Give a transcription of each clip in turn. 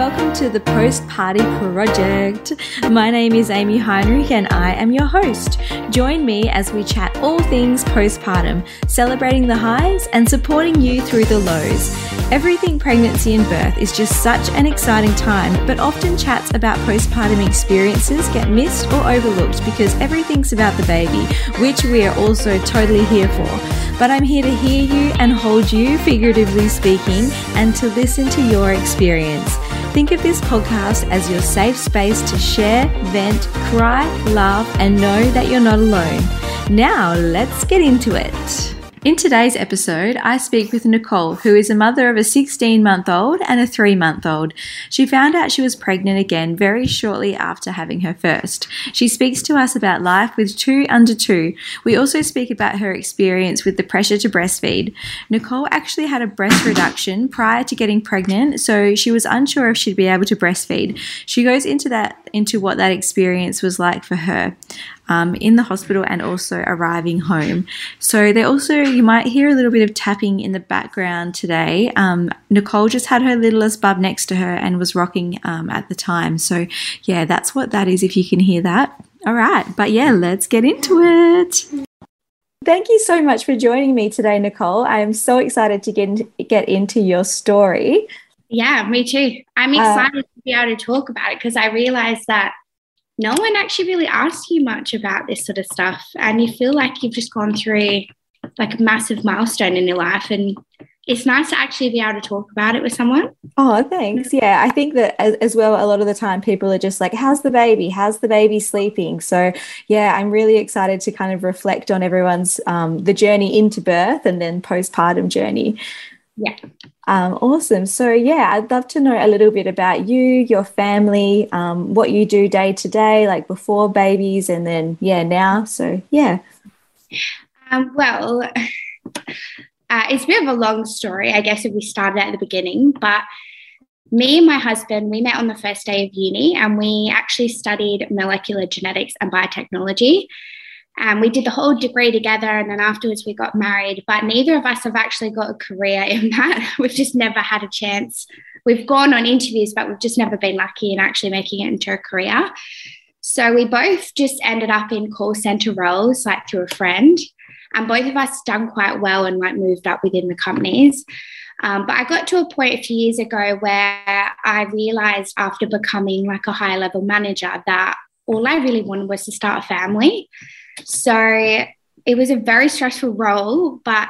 welcome to the Post Party Project. My name is Amy Heinrich and I am your host. Join me as we chat all things postpartum, celebrating the highs and supporting you through the lows. Everything pregnancy and birth is just such an exciting time, but often chats about postpartum experiences get missed or overlooked because everything's about the baby, which we are also totally here for. But I'm here to hear you and hold you, figuratively speaking, and to listen to your experience. Think of this podcast as your safe space to share, vent, cry, laugh, and know that you're not alone. Now, let's get into it. In today's episode, I speak with Nicole, who is a mother of a 16 month old and a 3 month old. She found out she was pregnant again very shortly after having her first. She speaks to us about life with two under two. We also speak about her experience with the pressure to breastfeed. Nicole actually had a breast reduction prior to getting pregnant, so she was unsure if she'd be able to breastfeed. She goes into that into what that experience was like for her um, in the hospital and also arriving home. So they also, you might hear a little bit of tapping in the background today. Um, Nicole just had her littlest bub next to her and was rocking um, at the time. So yeah, that's what that is if you can hear that. All right, but yeah, let's get into it. Thank you so much for joining me today, Nicole. I am so excited to get into, get into your story. Yeah, me too. I'm uh, excited uh, to be able to talk about it because I realized that no one actually really asks you much about this sort of stuff. And you feel like you've just gone through like a massive milestone in your life. And it's nice to actually be able to talk about it with someone. Oh, thanks. Yeah, I think that as, as, well, a lot of the time people are just like, how's the baby? How's the baby sleeping? So, yeah, I'm really excited to kind of reflect on everyone's um, the journey into birth and then postpartum journey. Yeah. Um, awesome. So, yeah, I'd love to know a little bit about you, your family, um, what you do day to day, like before babies, and then, yeah, now. So, yeah. Um, well, uh, it's a bit of a long story, I guess, if we started at the beginning, but me and my husband, we met on the first day of uni and we actually studied molecular genetics and biotechnology. Um, we did the whole degree together and then afterwards we got married, but neither of us have actually got a career in that. We've just never had a chance. We've gone on interviews, but we've just never been lucky in actually making it into a career. So we both just ended up in call center roles, like through a friend. And both of us done quite well and like moved up within the companies. Um, but I got to a point a few years ago where I realized after becoming like a high level manager that all I really wanted was to start a family. So it was a very stressful role, but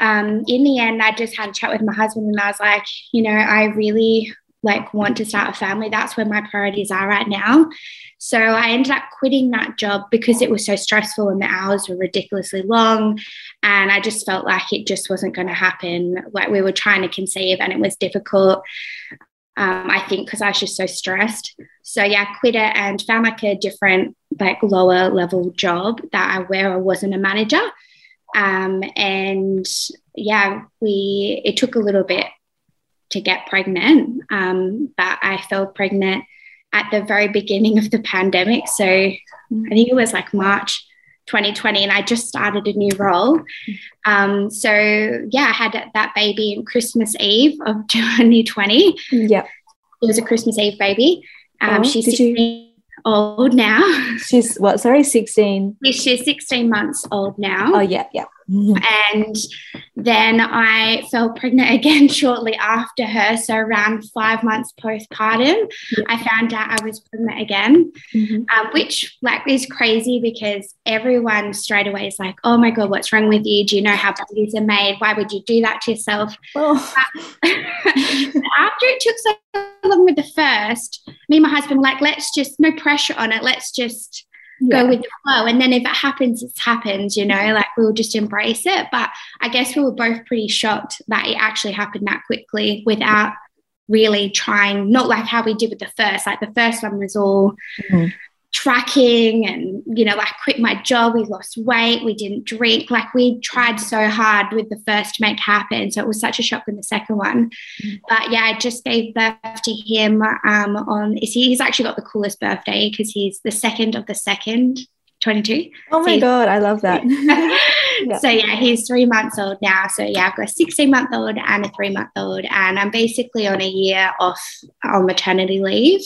um, in the end, I just had a chat with my husband and I was like, you know, I really like want to start a family. That's where my priorities are right now. So I ended up quitting that job because it was so stressful and the hours were ridiculously long. And I just felt like it just wasn't going to happen. Like we were trying to conceive and it was difficult. Um, I think because I was just so stressed. So yeah, quit it and found like a different like lower level job that I where I wasn't a manager. Um, and yeah, we it took a little bit to get pregnant, um, but I fell pregnant at the very beginning of the pandemic. So I think it was like March 2020, and I just started a new role. Um, so yeah, I had that baby on Christmas Eve of 2020. Yeah, it was a Christmas Eve baby. Um, oh, she's 16 you... old now. She's what? Sorry, 16. She's 16 months old now. Oh yeah, yeah. And then I fell pregnant again shortly after her. So, around five months postpartum, yeah. I found out I was pregnant again, mm-hmm. um, which like is crazy because everyone straight away is like, oh my God, what's wrong with you? Do you know how babies are made? Why would you do that to yourself? Oh. after it took so long with the first, me and my husband were like, let's just, no pressure on it. Let's just yeah. go with the flow. And then if it happens, it's happened, you know, like we'll just embrace it. But I guess we were both pretty shocked that it actually happened that quickly without really trying, not like how we did with the first. Like the first one was all mm-hmm tracking and you know like quit my job we lost weight we didn't drink like we tried so hard with the first to make happen so it was such a shock with the second one mm-hmm. but yeah i just gave birth to him um on is he? he's actually got the coolest birthday because he's the second of the second 22 oh my so god i love that Yeah. So yeah, he's three months old now. So yeah, I've got a 16 month old and a three month old, and I'm basically on a year off on maternity leave.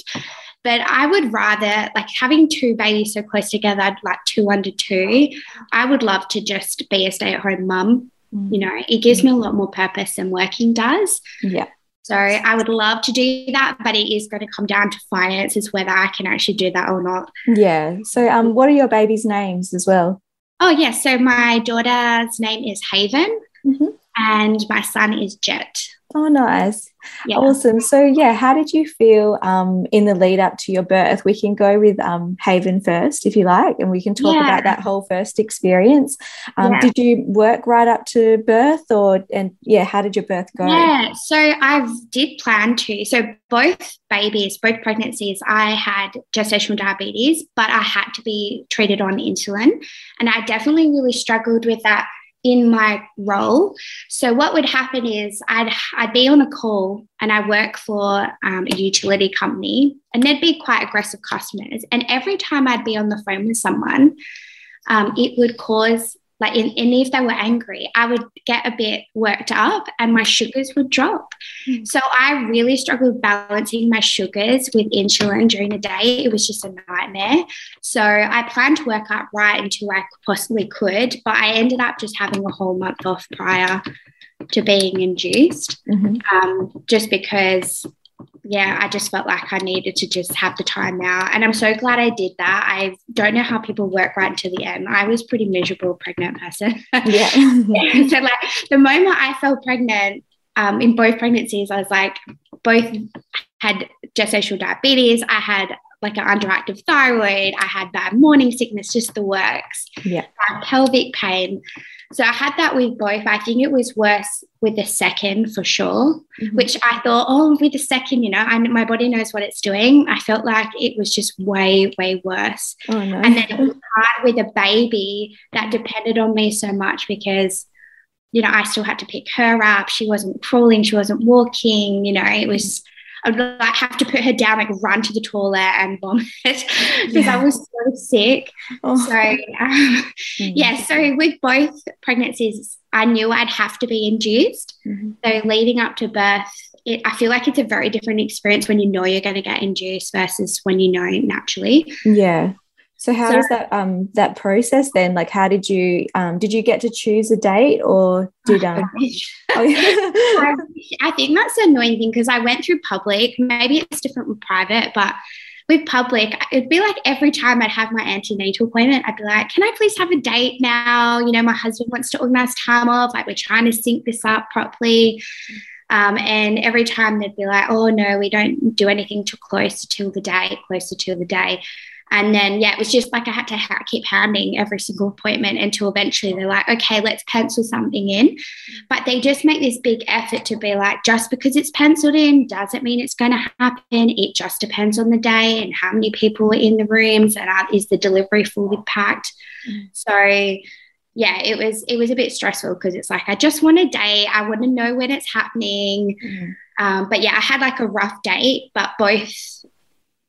But I would rather like having two babies so close together, like two under two. I would love to just be a stay at home mum. Mm. You know, it gives me a lot more purpose than working does. Yeah. So I would love to do that, but it is going to come down to finances whether I can actually do that or not. Yeah. So um what are your babies' names as well? Oh yes. Yeah. So my daughter's name is Haven mm-hmm. and my son is Jet. Oh, nice. Yeah. Awesome. So, yeah, how did you feel um, in the lead up to your birth? We can go with um, Haven first, if you like, and we can talk yeah. about that whole first experience. Um, yeah. Did you work right up to birth, or and yeah, how did your birth go? Yeah, so I did plan to. So both babies, both pregnancies, I had gestational diabetes, but I had to be treated on insulin, and I definitely really struggled with that in my role. So what would happen is I'd I'd be on a call and I work for um, a utility company, and there'd be quite aggressive customers. And every time I'd be on the phone with someone, um, it would cause like in, and if they were angry i would get a bit worked up and my sugars would drop mm. so i really struggled balancing my sugars with insulin during the day it was just a nightmare so i planned to work out right until i possibly could but i ended up just having a whole month off prior to being induced mm-hmm. um, just because yeah, I just felt like I needed to just have the time now. And I'm so glad I did that. I don't know how people work right until the end. I was pretty miserable pregnant person. Yeah. so like the moment I felt pregnant, um, in both pregnancies, I was like, both had gestational diabetes. I had like an underactive thyroid. I had bad morning sickness, just the works. Yeah. pelvic pain. So I had that with both. I think it was worse with the second for sure, mm-hmm. which I thought, oh, with the second, you know, and my body knows what it's doing. I felt like it was just way, way worse. Oh, no. And then it was hard with a baby that depended on me so much because, you know, I still had to pick her up. She wasn't crawling, she wasn't walking, you know, it was I would like have to put her down, like run to the toilet and vomit because yeah. I was so sick. Oh. So um, mm. yeah, so with both pregnancies, I knew I'd have to be induced. Mm-hmm. So leading up to birth, it, I feel like it's a very different experience when you know you're going to get induced versus when you know naturally. Yeah. So how so, was that um that process then? Like how did you um did you get to choose a date or did um oh, I, I think that's the annoying thing because I went through public. Maybe it's different with private, but with public, it'd be like every time I'd have my antenatal appointment, I'd be like, Can I please have a date now? You know, my husband wants to organize time off. Like, we're trying to sync this up properly. Um, and every time they'd be like, Oh, no, we don't do anything too close to the day, closer to the day. And then, yeah, it was just like I had to ha- keep handing every single appointment until eventually they're like, okay, let's pencil something in. But they just make this big effort to be like, just because it's penciled in doesn't mean it's going to happen. It just depends on the day and how many people are in the rooms and is the delivery fully packed. So, yeah, it was it was a bit stressful because it's like I just want a date. I want to know when it's happening. Mm. Um, but yeah, I had like a rough date, but both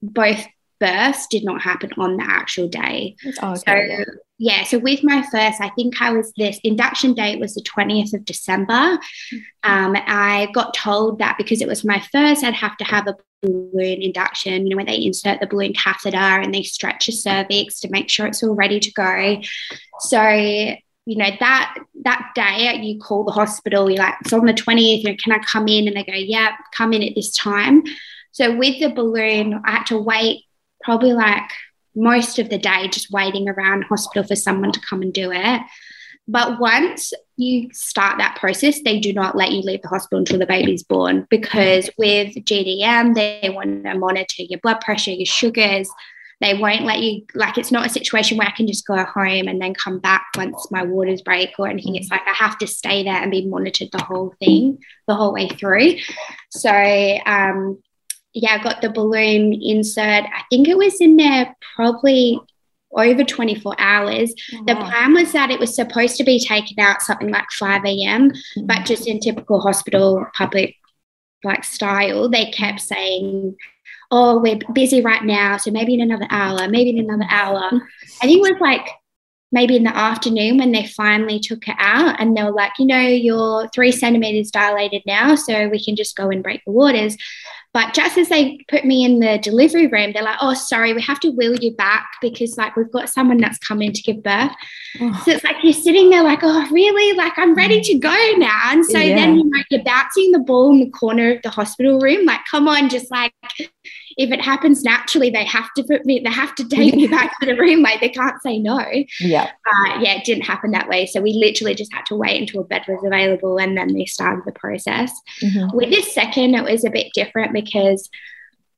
both birth did not happen on the actual day. Oh, okay. So yeah, so with my first, I think I was this induction date was the 20th of December. Um, I got told that because it was my first, I'd have to have a balloon induction, you know, when they insert the balloon catheter and they stretch your cervix to make sure it's all ready to go. So, you know, that that day you call the hospital, you're like, it's on the 20th, you know, can I come in? And they go, yeah, come in at this time. So with the balloon, I had to wait probably like most of the day just waiting around hospital for someone to come and do it. But once you start that process, they do not let you leave the hospital until the baby's born because with GDM, they want to monitor your blood pressure, your sugars. They won't let you, like, it's not a situation where I can just go home and then come back once my waters break or anything. It's like I have to stay there and be monitored the whole thing, the whole way through. So, um, yeah, I got the balloon insert. I think it was in there probably over 24 hours. Oh, the plan was that it was supposed to be taken out something like 5 a.m., mm-hmm. but just in typical hospital public like style, they kept saying, Oh, we're busy right now. So maybe in another hour, maybe in another hour. I think it was like maybe in the afternoon when they finally took it out and they were like, you know, you're three centimeters dilated now, so we can just go and break the waters. But just as they put me in the delivery room, they're like, oh, sorry, we have to wheel you back because like we've got someone that's coming to give birth. Oh. So it's like you're sitting there like, oh, really? Like I'm ready mm. to go now. And so yeah. then you like you're bouncing the ball in the corner of the hospital room. Like, come on, just like if it happens naturally, they have to put me, they have to take me back to the room. Like they can't say no. Yeah. Uh, yeah, it didn't happen that way. So we literally just had to wait until a bed was available and then they started the process. Mm-hmm. With this second, it was a bit different because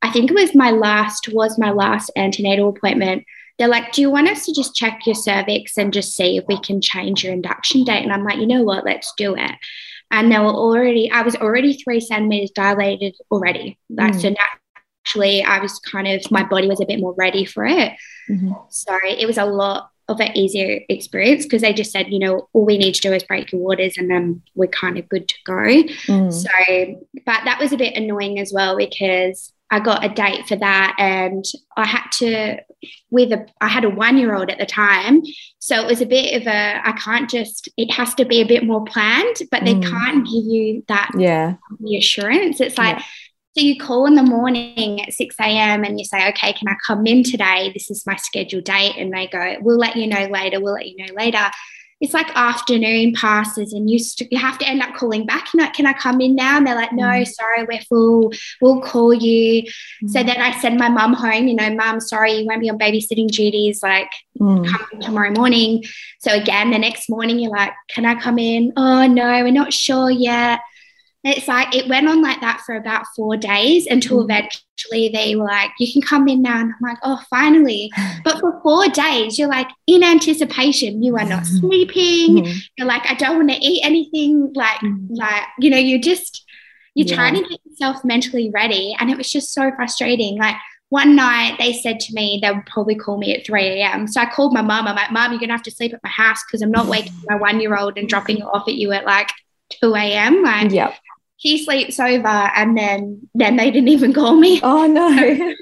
I think it was my last, was my last antenatal appointment. They're like, Do you want us to just check your cervix and just see if we can change your induction date? And I'm like, You know what? Let's do it and they were already i was already three centimeters dilated already like mm. so actually I was kind of my body was a bit more ready for it. Mm-hmm. So it was a lot of an easier experience because they just said, you know, all we need to do is break your waters and then we're kind of good to go. Mm. So, but that was a bit annoying as well because I got a date for that and I had to with a I had a one year old at the time. So it was a bit of a I can't just it has to be a bit more planned, but they mm. can't give you that yeah reassurance. It's like yeah. So you call in the morning at 6 a.m. and you say, okay, can I come in today? This is my scheduled date. And they go, we'll let you know later. We'll let you know later. It's like afternoon passes and you, st- you have to end up calling back. Can I, can I come in now? And they're like, no, mm. sorry, we're full. We'll call you. Mm. So then I send my mum home, you know, mum, sorry, you won't be on babysitting duties. Like, mm. come tomorrow morning. So again, the next morning, you're like, can I come in? Oh, no, we're not sure yet it's like it went on like that for about four days until mm. eventually they were like, you can come in now. And I'm like, oh, finally. But for four days, you're like in anticipation. You are not sleeping. Mm. You're like, I don't want to eat anything. Like, mm. like, you know, you're just you're yeah. trying to get yourself mentally ready. And it was just so frustrating. Like one night they said to me they would probably call me at 3 a.m. So I called my mom. I'm like, Mom, you're gonna have to sleep at my house because I'm not waking my one-year-old and dropping it off at you at like 2 a.m. Like, yeah he sleeps over and then then they didn't even call me. Oh no.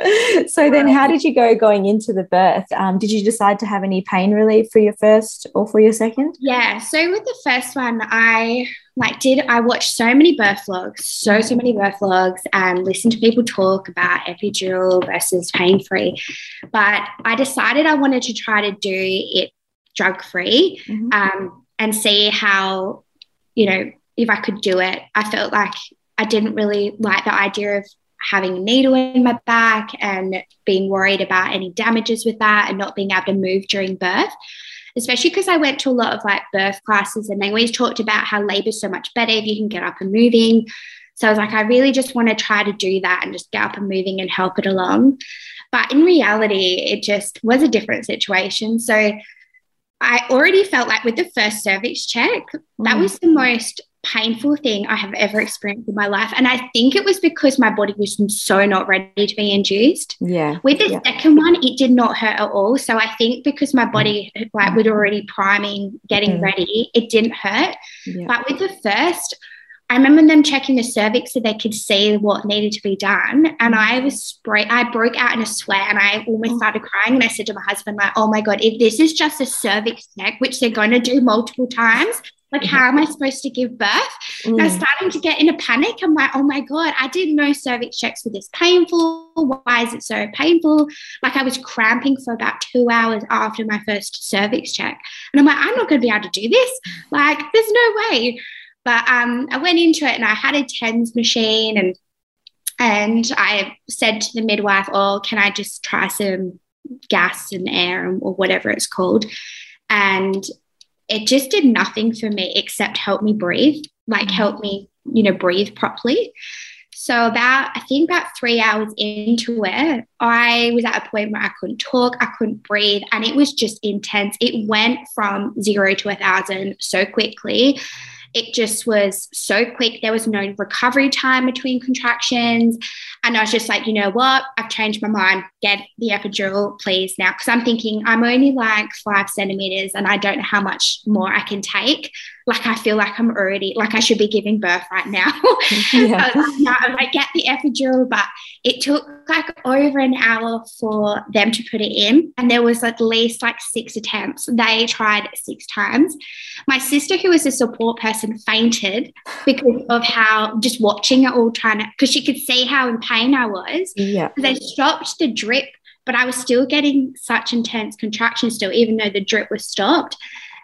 So then how did you go going into the birth? Um, did you decide to have any pain relief for your first or for your second? Yeah so with the first one i like did i watched so many birth vlogs so so many birth vlogs and listened to people talk about epidural versus pain free but i decided i wanted to try to do it drug free mm-hmm. um, and see how you know if I could do it. I felt like I didn't really like the idea of having a needle in my back and being worried about any damages with that and not being able to move during birth. Especially because I went to a lot of like birth classes and they always talked about how labor is so much better if you can get up and moving. So I was like, I really just want to try to do that and just get up and moving and help it along. But in reality, it just was a different situation. So I already felt like with the first cervix check, that mm. was the most painful thing I have ever experienced in my life. And I think it was because my body was so not ready to be induced. Yeah. With the yeah. second one, it did not hurt at all. So I think because my body like was already priming, getting mm. ready, it didn't hurt. Yeah. But with the first, I remember them checking the cervix so they could see what needed to be done. And I was spray, I broke out in a sweat and I almost oh. started crying. And I said to my husband, like, oh my God, if this is just a cervix check, which they're going to do multiple times, like, how am I supposed to give birth? Mm. I was mm. starting to get in a panic. I'm like, oh my God, I didn't know cervix checks were this painful. Why is it so painful? Like, I was cramping for about two hours after my first cervix check. And I'm like, I'm not going to be able to do this. Like, there's no way. But um, I went into it and I had a TENS machine and and I said to the midwife, oh, can I just try some gas and air or whatever it's called? And it just did nothing for me except help me breathe, like mm. help me, you know, breathe properly. So about I think about three hours into it, I was at a point where I couldn't talk, I couldn't breathe, and it was just intense. It went from zero to a thousand so quickly it just was so quick. There was no recovery time between contractions. And I was just like, you know what? I've changed my mind. Get the epidural, please, now. Because I'm thinking I'm only like five centimeters and I don't know how much more I can take. Like I feel like I'm already like I should be giving birth right now. Yeah. I, I get the epidural, but it took like over an hour for them to put it in, and there was at least like six attempts. They tried six times. My sister, who was a support person, fainted because of how just watching it all, trying to because she could see how in pain I was. Yeah, they stopped the drip but I was still getting such intense contractions still, even though the drip was stopped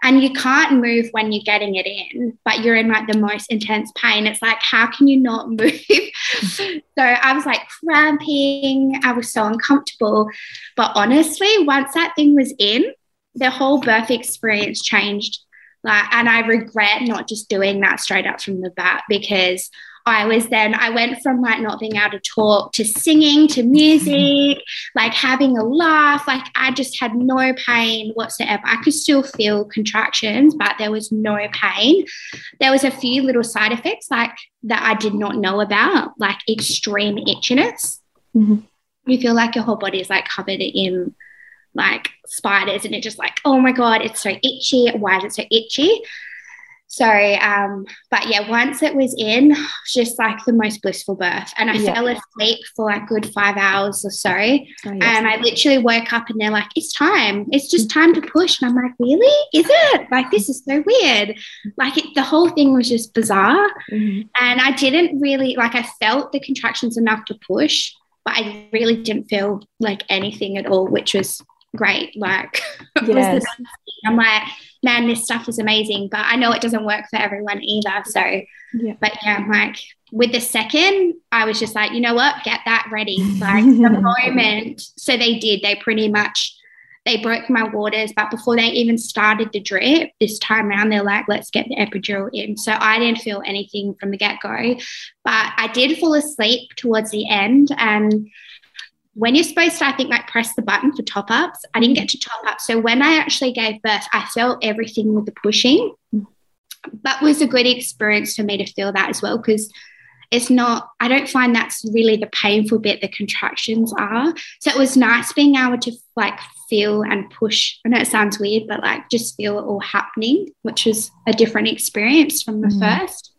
and you can't move when you're getting it in but you're in like the most intense pain. It's like how can you not move? So i was like cramping. I was so uncomfortable. But honestly once that thing was in the whole birth experience changed. Like and i regret not just doing that straight up from the bat because I was then, I went from like not being able to talk to singing to music, like having a laugh. Like I just had no pain whatsoever. I could still feel contractions, but there was no pain. There was a few little side effects like that I did not know about, like extreme itchiness. Mm-hmm. You feel like your whole body is like covered in like spiders and it just like, oh my God, it's so itchy. Why is it so itchy? So, um, but yeah, once it was in, it was just like the most blissful birth. And I yeah. fell asleep for like good five hours or so. Oh, yes. And I literally woke up and they're like, it's time. It's just time to push. And I'm like, really? Is it? Like, this is so weird. Like, it, the whole thing was just bizarre. Mm-hmm. And I didn't really, like, I felt the contractions enough to push, but I really didn't feel like anything at all, which was great. Like, yes. I'm like, man, this stuff is amazing, but I know it doesn't work for everyone either. So, yeah. but yeah, like with the second, I was just like, you know what, get that ready. Like the moment. So they did, they pretty much they broke my waters, but before they even started the drip this time around, they're like, let's get the epidural in. So I didn't feel anything from the get go, but I did fall asleep towards the end. And when you're supposed to, I think, like press the button for top ups, I didn't get to top up. So when I actually gave birth, I felt everything with the pushing. That was a good experience for me to feel that as well because it's not, I don't find that's really the painful bit, the contractions are. So it was nice being able to like feel and push. I know it sounds weird, but like just feel it all happening, which was a different experience from the mm. first.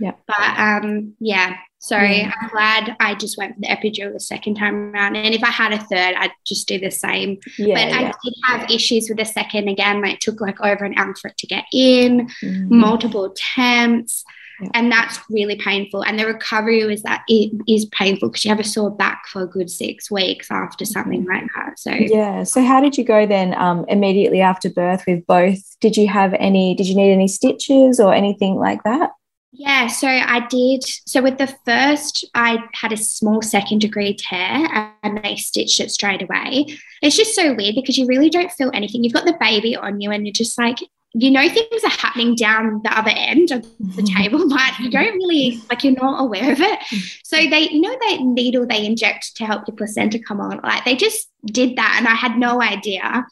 Yeah. But um, yeah, so yeah. I'm glad I just went for the epidural the second time around. And if I had a third, I'd just do the same. Yeah, but I did have issues with the second again. Like it took like over an hour for it to get in, mm-hmm. multiple attempts. Yeah. And that's really painful. And the recovery was that it is painful because you have a sore back for a good six weeks after something like that. So yeah. So how did you go then? Um, immediately after birth with both? Did you have any? Did you need any stitches or anything like that? Yeah, so I did. So with the first, I had a small second degree tear and they stitched it straight away. It's just so weird because you really don't feel anything. You've got the baby on you and you're just like, you know, things are happening down the other end of the table, but you don't really, like, you're not aware of it. So they, you know, that needle they inject to help your placenta come on, like they just did that and I had no idea.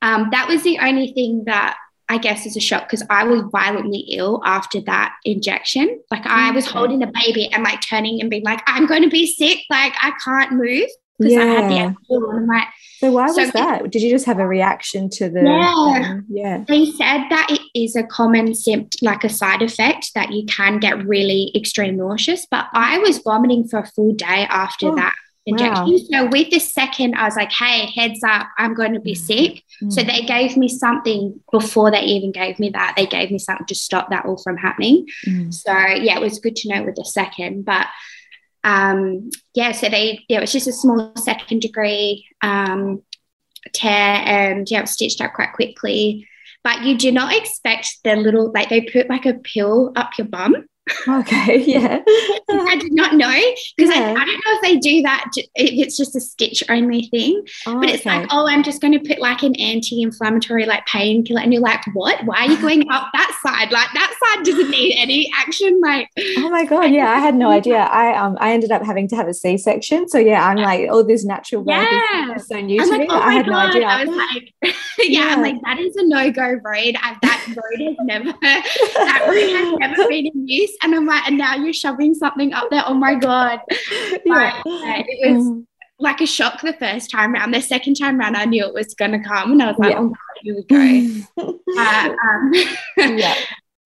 Um, that was the only thing that I guess is a shock because I was violently ill after that injection. Like I was holding a baby and like turning and being like, I'm going to be sick. Like I can't move because yeah. I had the. And I'm like, so why so was that? Did you just have a reaction to the? Yeah, um, yeah. They said that it is a common symptom, like a side effect, that you can get really extreme nauseous. But I was vomiting for a full day after oh. that injection. Wow. So with the second, I was like, hey, heads up, I'm going to be mm. sick. Mm. So they gave me something before they even gave me that. They gave me something to stop that all from happening. Mm. So yeah, it was good to know with the second. But um, yeah, so they yeah, it was just a small second degree um, tear and yeah, it was stitched up quite quickly. But you do not expect the little like they put like a pill up your bum Okay, yeah. I did not know because yeah. I, I, don't know if they do that if it's just a stitch only thing. Oh, but it's okay. like, oh, I'm just going to put like an anti-inflammatory like painkiller, and you're like, what? Why are you going up that side? Like that side doesn't need any action. Like, oh my god, yeah, I had no idea. I um I ended up having to have a C-section, so yeah, I'm like, oh, this natural birth yeah. is so new I'm to like, me. Oh I had god. no idea. I was like, yeah, yeah, I'm like, that is a no-go road. I, that road has never that road has never been in use and I'm like, and now you're shoving something up there. Oh my God. Yeah. it was mm. like a shock the first time around. The second time around, I knew it was going to come. And I was like, yeah. oh, God, here we go. uh, um, yeah.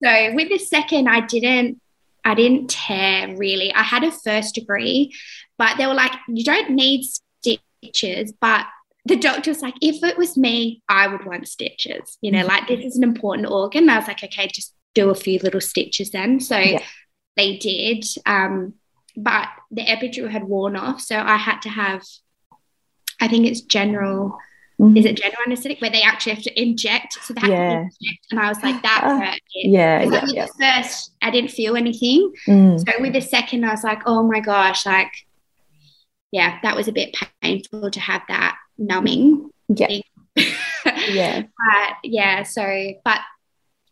so with the second, I didn't I didn't tear really. I had a first degree, but they were like, you don't need stitches, but the doctor was like, if it was me, I would want stitches. You know, mm-hmm. like this is an important organ. I was like, okay, just do a few little stitches then. So yeah. they did. Um, but the epidural had worn off. So I had to have, I think it's general. Mm-hmm. Is it general anesthetic where they actually have to inject? So had yeah. inject, and I was like, that uh, hurt. Yeah, yeah, yeah. first, I didn't feel anything. Mm. So with the second, I was like, oh my gosh, like, yeah, that was a bit painful to have that numbing. Yeah. yeah. But yeah, so but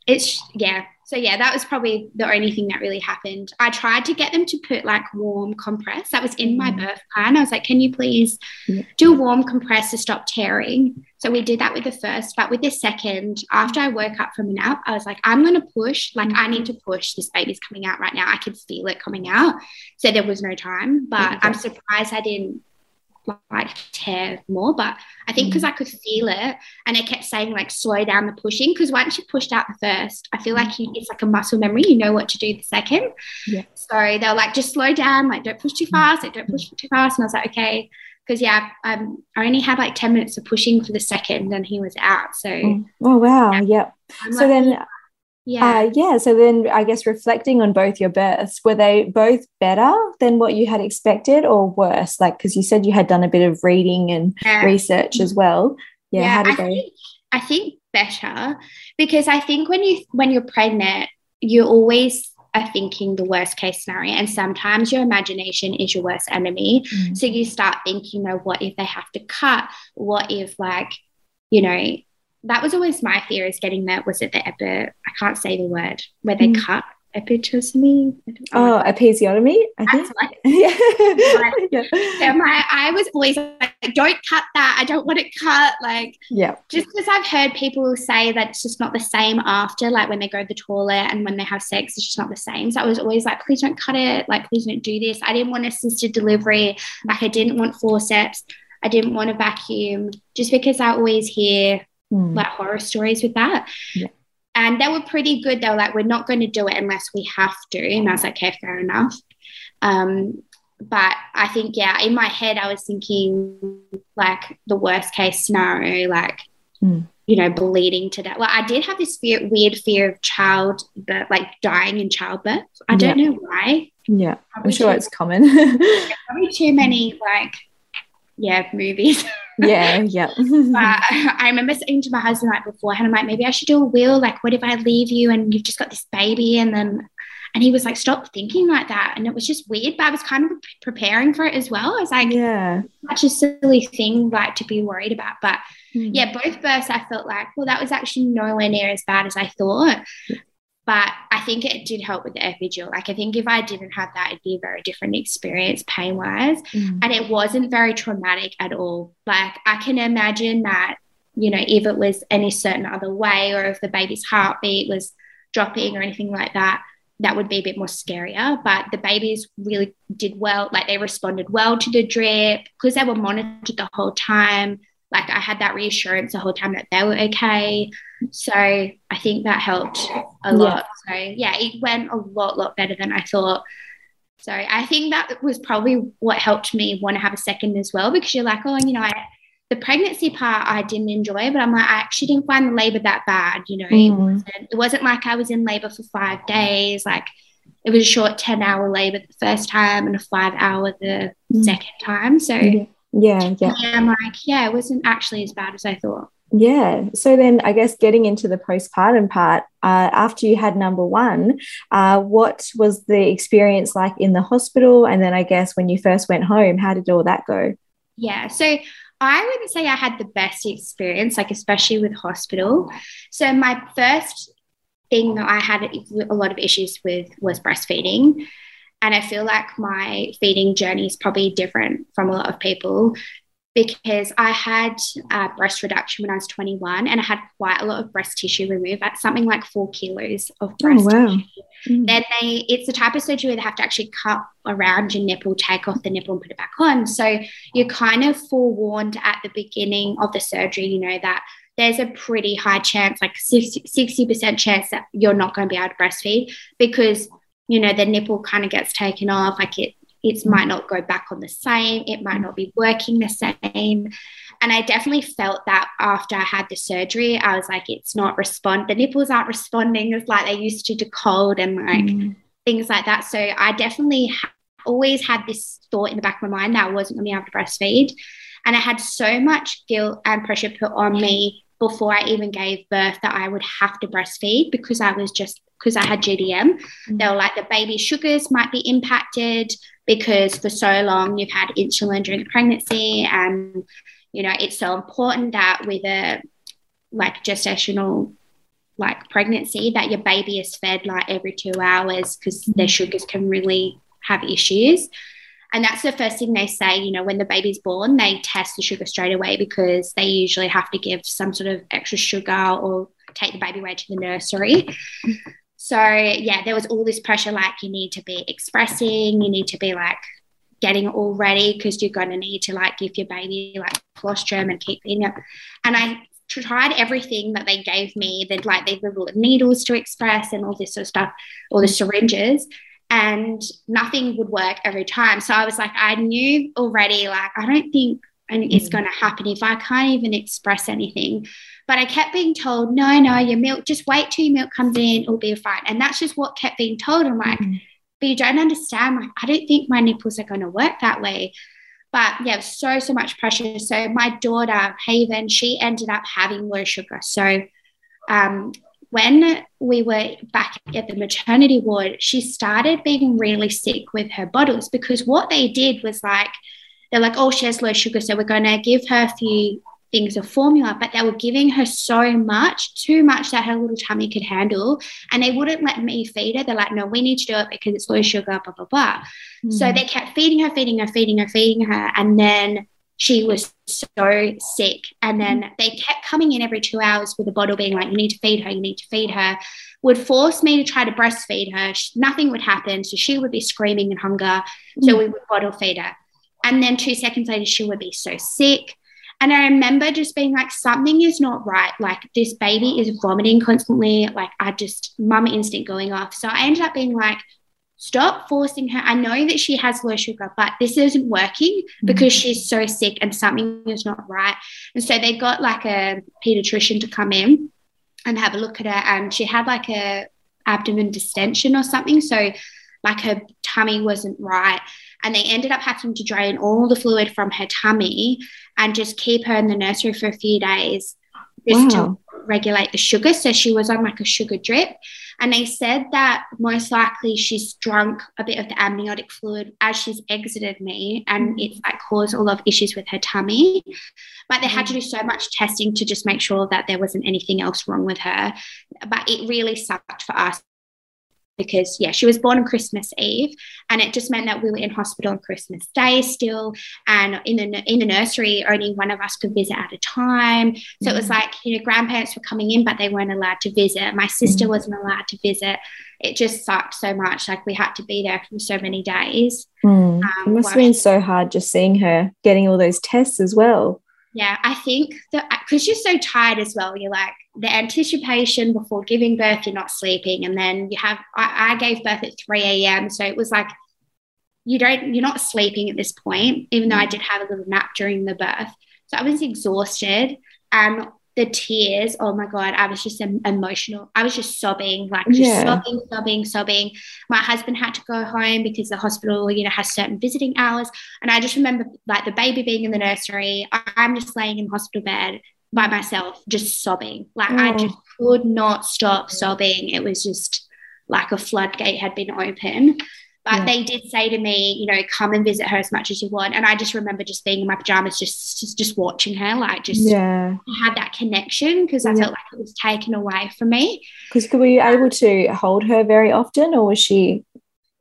it's yeah, so yeah, that was probably the only thing that really happened. I tried to get them to put like warm compress. That was in my mm. birth plan. I was like, can you please yeah. do a warm compress to stop tearing? So we did that with the first, but with the second, after I woke up from a nap, I was like, I'm gonna push. Like I need to push. This baby's coming out right now. I can feel it coming out. So there was no time. But I'm surprised I didn't like tear more. But I think because mm. I could feel it and I kept saying like slow down the pushing because once you pushed out the first, I feel like you, it's like a muscle memory. You know what to do the second. Yeah. So they're like, just slow down, like don't push too mm. fast, like don't push too fast. And I was like, okay. Because yeah, um, I only had like 10 minutes of pushing for the second and he was out. So mm. oh wow, yeah. yep. So like, then yeah. Uh, yeah. So then I guess reflecting on both your births, were they both better than what you had expected or worse? Like, because you said you had done a bit of reading and yeah. research as well. Yeah. yeah how did I they? Think, I think better because I think when you when you're pregnant, you always are thinking the worst case scenario and sometimes your imagination is your worst enemy mm. so you start thinking you know what if they have to cut what if like you know that was always my fear is getting that was it the epi I can't say the word where they mm. cut episiotomy. Oh, episiotomy. I think. Right. yeah. yeah. my I was always like, don't cut that. I don't want it cut. Like, yeah. Just because I've heard people say that it's just not the same after, like when they go to the toilet and when they have sex, it's just not the same. So I was always like, please don't cut it. Like, please don't do this. I didn't want assisted delivery. Like, I didn't want forceps. I didn't want a vacuum. Just because I always hear mm. like horror stories with that. Yeah. And they were pretty good. They were like, we're not going to do it unless we have to. And I was like, okay, fair enough. Um, but I think, yeah, in my head, I was thinking like the worst case scenario, like, mm. you know, bleeding to death. Well, I did have this fear, weird fear of child, but like dying in childbirth. I don't yeah. know why. Yeah, probably I'm sure too, it's common. probably too many, like, yeah, movies. Yeah, yeah. but I remember saying to my husband like beforehand, I'm like, maybe I should do a will. Like, what if I leave you and you've just got this baby? And then, and he was like, stop thinking like that. And it was just weird, but I was kind of preparing for it as well. I was like, yeah, such a silly thing like to be worried about. But mm. yeah, both births, I felt like, well, that was actually nowhere near as bad as I thought. But I think it did help with the epidural. Like, I think if I didn't have that, it'd be a very different experience pain wise. Mm. And it wasn't very traumatic at all. Like, I can imagine that, you know, if it was any certain other way or if the baby's heartbeat was dropping or anything like that, that would be a bit more scarier. But the babies really did well. Like, they responded well to the drip because they were monitored the whole time like I had that reassurance the whole time that they were okay. So I think that helped a lot. Yeah. So yeah, it went a lot, lot better than I thought. So I think that was probably what helped me want to have a second as well, because you're like, oh, you know, I, the pregnancy part I didn't enjoy, but I'm like, I actually didn't find the labor that bad. You know, mm. it, wasn't, it wasn't like I was in labor for five days. Like it was a short 10 hour labor the first time and a five hour the mm. second time. So yeah. Yeah, yeah. I'm like, yeah, it wasn't actually as bad as I thought. Yeah. So then, I guess getting into the postpartum part, uh, after you had number one, uh, what was the experience like in the hospital? And then, I guess when you first went home, how did all that go? Yeah. So I wouldn't say I had the best experience, like especially with hospital. So my first thing that I had a lot of issues with was breastfeeding. And I feel like my feeding journey is probably different from a lot of people because I had uh, breast reduction when I was 21 and I had quite a lot of breast tissue removed, at something like four kilos of oh, breast oh, wow. tissue. Mm. Then they, it's the type of surgery where they have to actually cut around your nipple, take off the nipple and put it back on. So you're kind of forewarned at the beginning of the surgery, you know, that there's a pretty high chance, like 60, percent chance that you're not going to be able to breastfeed because, you know, the nipple kind of gets taken off. Like it, it might not go back on the same, it might not be working the same. And I definitely felt that after I had the surgery, I was like, it's not respond, the nipples aren't responding as like they used to to cold and like mm. things like that. So I definitely ha- always had this thought in the back of my mind that I wasn't going to be able to breastfeed. And I had so much guilt and pressure put on me before I even gave birth that I would have to breastfeed because I was just because I had GDM. Mm-hmm. They were like the baby sugars might be impacted because for so long you've had insulin during the pregnancy and you know it's so important that with a like gestational like pregnancy that your baby is fed like every two hours because their mm-hmm. sugars can really have issues and that's the first thing they say, you know, when the baby's born, they test the sugar straight away because they usually have to give some sort of extra sugar or take the baby away to the nursery. So, yeah, there was all this pressure like you need to be expressing, you need to be like getting all ready because you're going to need to like give your baby like colostrum and keep feeding it. And I tried everything that they gave me. They'd like these little needles to express and all this sort of stuff, all the syringes and nothing would work every time. So I was like, I knew already, like, I don't think it's mm. going to happen if I can't even express anything. But I kept being told, no, no, your milk, just wait till your milk comes in, it'll be fine. And that's just what kept being told. I'm like, mm. but you don't understand. Like, I don't think my nipples are going to work that way. But yeah, so, so much pressure. So my daughter, Haven, she ended up having low sugar. So um, when we were back at the maternity ward, she started being really sick with her bottles because what they did was like, they're like, oh, she has low sugar, so we're going to give her a few things of formula, but they were giving her so much, too much that her little tummy could handle. And they wouldn't let me feed her. They're like, no, we need to do it because it's low sugar, blah, blah, blah. Mm. So they kept feeding her, feeding her, feeding her, feeding her. And then she was so sick. And then mm. they kept coming in every two hours with a bottle being like, you need to feed her, you need to feed her, would force me to try to breastfeed her. Nothing would happen. So she would be screaming in hunger. So mm. we would bottle feed her. And then two seconds later, she would be so sick. And I remember just being like, something is not right. Like, this baby is vomiting constantly. Like, I just, mum instinct going off. So I ended up being like, stop forcing her. I know that she has low sugar, but this isn't working because mm-hmm. she's so sick and something is not right. And so they got like a pediatrician to come in and have a look at her. And she had like a abdomen distension or something. So like her tummy wasn't right. And they ended up having to drain all the fluid from her tummy and just keep her in the nursery for a few days just wow. to regulate the sugar. So she was on like a sugar drip. And they said that most likely she's drunk a bit of the amniotic fluid as she's exited me, and mm. it's like caused a lot of issues with her tummy. But they had to do so much testing to just make sure that there wasn't anything else wrong with her. But it really sucked for us because yeah she was born on christmas eve and it just meant that we were in hospital on christmas day still and in the in the nursery only one of us could visit at a time so mm. it was mm. like you know grandparents were coming in but they weren't allowed to visit my sister mm. wasn't allowed to visit it just sucked so much like we had to be there for so many days mm. um, it must have been so hard just seeing her getting all those tests as well yeah, I think that uh, because you're so tired as well, you're like the anticipation before giving birth, you're not sleeping. And then you have, I, I gave birth at 3 a.m. So it was like, you don't, you're not sleeping at this point, even though I mm. did have a little nap during the birth. So I was exhausted. And the tears. Oh my god i was just emotional. I was just sobbing like just yeah. sobbing sobbing sobbing. My husband had to go home because the hospital you know has certain visiting hours. And i just remember like the baby being in the nursery. I'm just laying in the hospital bed by myself just sobbing. Like oh. i just oh. could not stop sobbing. It was just like a floodgate had been open but yeah. they did say to me, you know, come and visit her as much as you want. And I just remember just being in my pajamas, just just, just watching her, like just yeah, had that connection because I yeah. felt like it was taken away from me. Because were you able to hold her very often, or was she?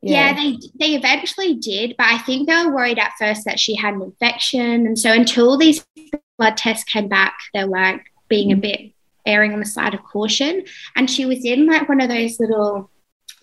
Yeah. yeah, they they eventually did, but I think they were worried at first that she had an infection, and so until these blood tests came back, they were like being a mm. bit erring on the side of caution. And she was in like one of those little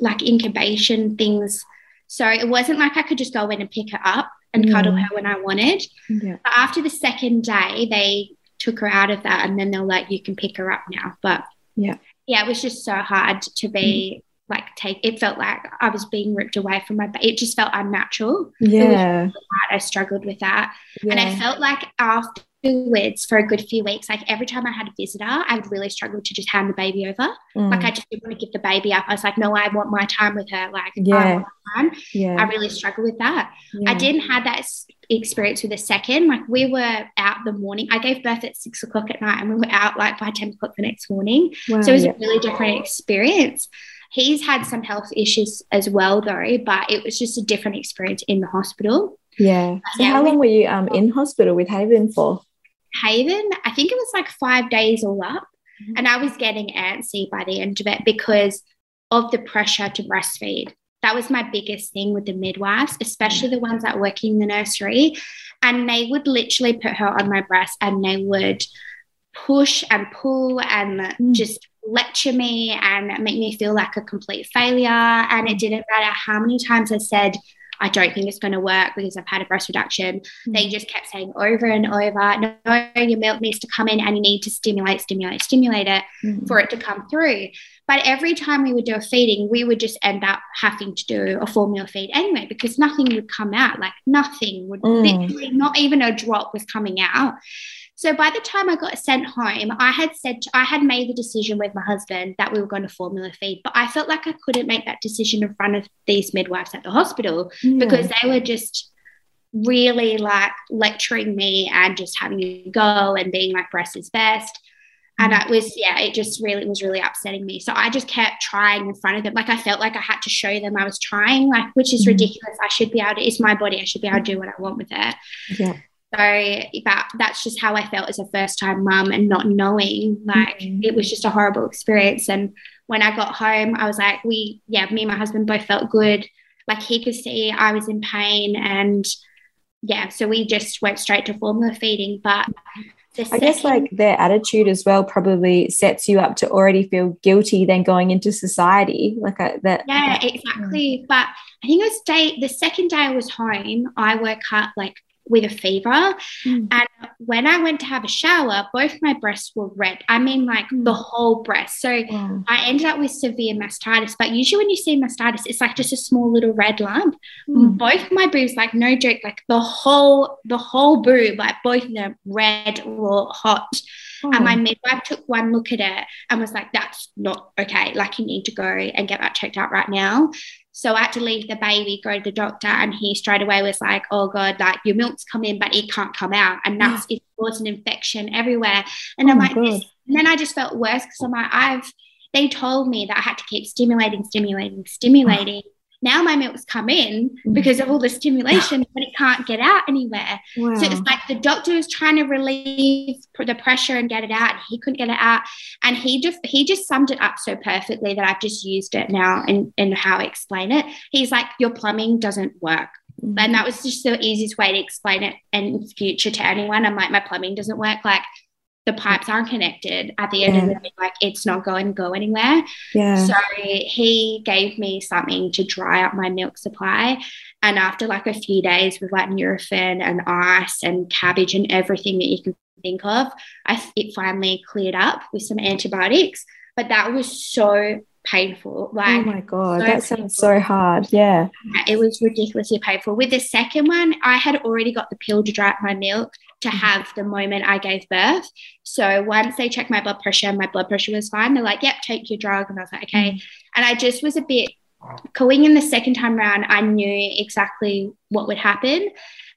like incubation things so it wasn't like I could just go in and pick her up and cuddle her when I wanted. Yeah. But after the second day, they took her out of that and then they're like you can pick her up now but yeah yeah it was just so hard to be mm. like take it felt like i was being ripped away from my it just felt unnatural yeah really i struggled with that yeah. and i felt like after afterwards for a good few weeks, like every time I had a visitor, I would really struggle to just hand the baby over. Mm. Like I just didn't want to give the baby up. I was like, no, I want my time with her. Like yeah. I yeah. I really struggle with that. Yeah. I didn't have that experience with a second. Like we were out the morning. I gave birth at six o'clock at night and we were out like by 10 o'clock the next morning. Wow, so it was yeah. a really different experience. He's had some health issues as well though, but it was just a different experience in the hospital. Yeah. So how long were you um, in hospital with Haven for? Haven, I think it was like five days all up. Mm-hmm. And I was getting antsy by the end of it because of the pressure to breastfeed. That was my biggest thing with the midwives, especially the ones that work in the nursery. And they would literally put her on my breast and they would push and pull and mm. just lecture me and make me feel like a complete failure. And it didn't matter how many times I said, I don't think it's going to work because I've had a breast reduction. Mm-hmm. They just kept saying over and over, no, your milk needs to come in and you need to stimulate, stimulate, stimulate it mm-hmm. for it to come through. But every time we would do a feeding, we would just end up having to do a formula feed anyway because nothing would come out. Like nothing would, mm. literally, not even a drop was coming out. So by the time I got sent home, I had said I had made the decision with my husband that we were going to formula feed, but I felt like I couldn't make that decision in front of these midwives at the hospital yeah. because they were just really like lecturing me and just having to go and being like breast is best. And it was, yeah, it just really was really upsetting me. So I just kept trying in front of them. Like I felt like I had to show them I was trying, like, which is mm-hmm. ridiculous. I should be able to, it's my body. I should be able to do what I want with it. Yeah. So that that's just how I felt as a first time mum and not knowing like mm-hmm. it was just a horrible experience. And when I got home, I was like, we yeah, me and my husband both felt good. Like he could see I was in pain and yeah, so we just went straight to formula feeding. But I guess like their attitude as well probably sets you up to already feel guilty then going into society like I, that. Yeah, that, exactly. Yeah. But I think it was day the second day I was home, I woke up like with a fever. Mm. And when I went to have a shower, both my breasts were red. I mean, like mm. the whole breast. So. I ended up with severe mastitis. But usually, when you see mastitis, it's like just a small little red lump. Mm. Both my boobs, like no joke, like the whole the whole boob, like both of them red or hot. Oh. And my midwife took one look at it and was like, that's not okay. Like, you need to go and get that checked out right now. So I had to leave the baby, go to the doctor, and he straight away was like, "Oh God, like your milk's come in, but it can't come out, and that's yeah. it's causing infection everywhere." And oh I'm like, and then I just felt worse because I'm like, I've they told me that I had to keep stimulating, stimulating, stimulating. Oh now my milk's come in mm. because of all the stimulation, but it can't get out anywhere. Wow. So it's like the doctor was trying to relieve the pressure and get it out. And he couldn't get it out. And he just he just summed it up so perfectly that I've just used it now in, in how I explain it. He's like, Your plumbing doesn't work. Mm. And that was just the easiest way to explain it in future to anyone. I'm like, my plumbing doesn't work. Like the pipes aren't connected at the end yeah. of the day like it's not going to go anywhere yeah so he gave me something to dry up my milk supply and after like a few days with like nurofen and ice and cabbage and everything that you can think of I, it finally cleared up with some antibiotics but that was so painful. Oh like, oh my god, so that sounds so hard. Yeah, it was ridiculously painful. With the second one, I had already got the pill to dry up my milk to mm-hmm. have the moment I gave birth. So once they checked my blood pressure, my blood pressure was fine. They're like, "Yep, take your drug," and I was like, "Okay." Mm. And I just was a bit going in the second time around. I knew exactly what would happen.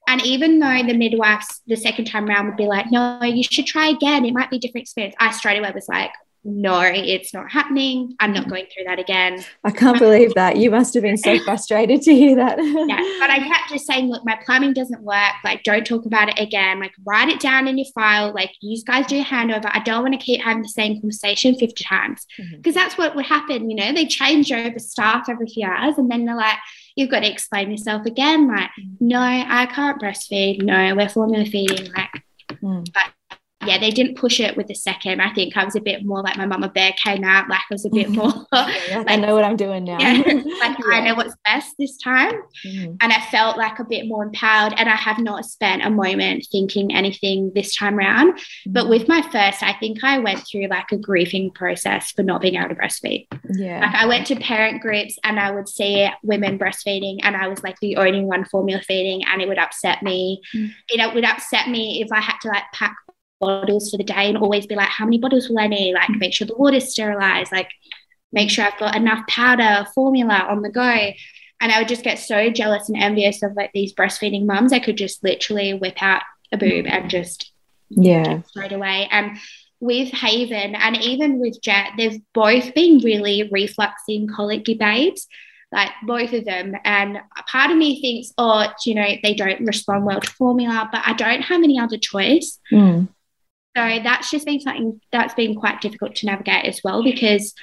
And even though the midwives the second time around would be like, no, you should try again. It might be a different experience. I straight away was like, no, it's not happening. I'm not going through that again. I can't believe that. You must have been so frustrated to hear that. yeah, but I kept just saying, look, my plumbing doesn't work. Like, don't talk about it again. Like, write it down in your file. Like, you guys do a handover. I don't want to keep having the same conversation 50 times because mm-hmm. that's what would happen. You know, they change over staff every few hours and then they're like, you've got to explain yourself again. Like, mm-hmm. no, I can't breastfeed. No, we're formula feeding. Like, mm. but yeah, they didn't push it with the second. I think I was a bit more like my mama bear came out, like I was a bit more yeah, like, I know what I'm doing now. Yeah, like yeah. I know what's best this time. Mm-hmm. And I felt like a bit more empowered. And I have not spent a moment thinking anything this time around. Mm-hmm. But with my first, I think I went through like a grieving process for not being able to breastfeed. Yeah. Like I went to parent groups and I would see women breastfeeding and I was like the only one formula feeding and it would upset me. Mm-hmm. It would upset me if I had to like pack bottles for the day and always be like, how many bottles will I need? Like, make sure the water's sterilized, like, make sure I've got enough powder, formula on the go. And I would just get so jealous and envious of like these breastfeeding mums. I could just literally whip out a boob and just yeah straight away. And with Haven and even with Jet, they've both been really refluxing colicky babes like both of them. And part of me thinks, oh, you know, they don't respond well to formula, but I don't have any other choice. Mm. So that's just been something that's been quite difficult to navigate as well because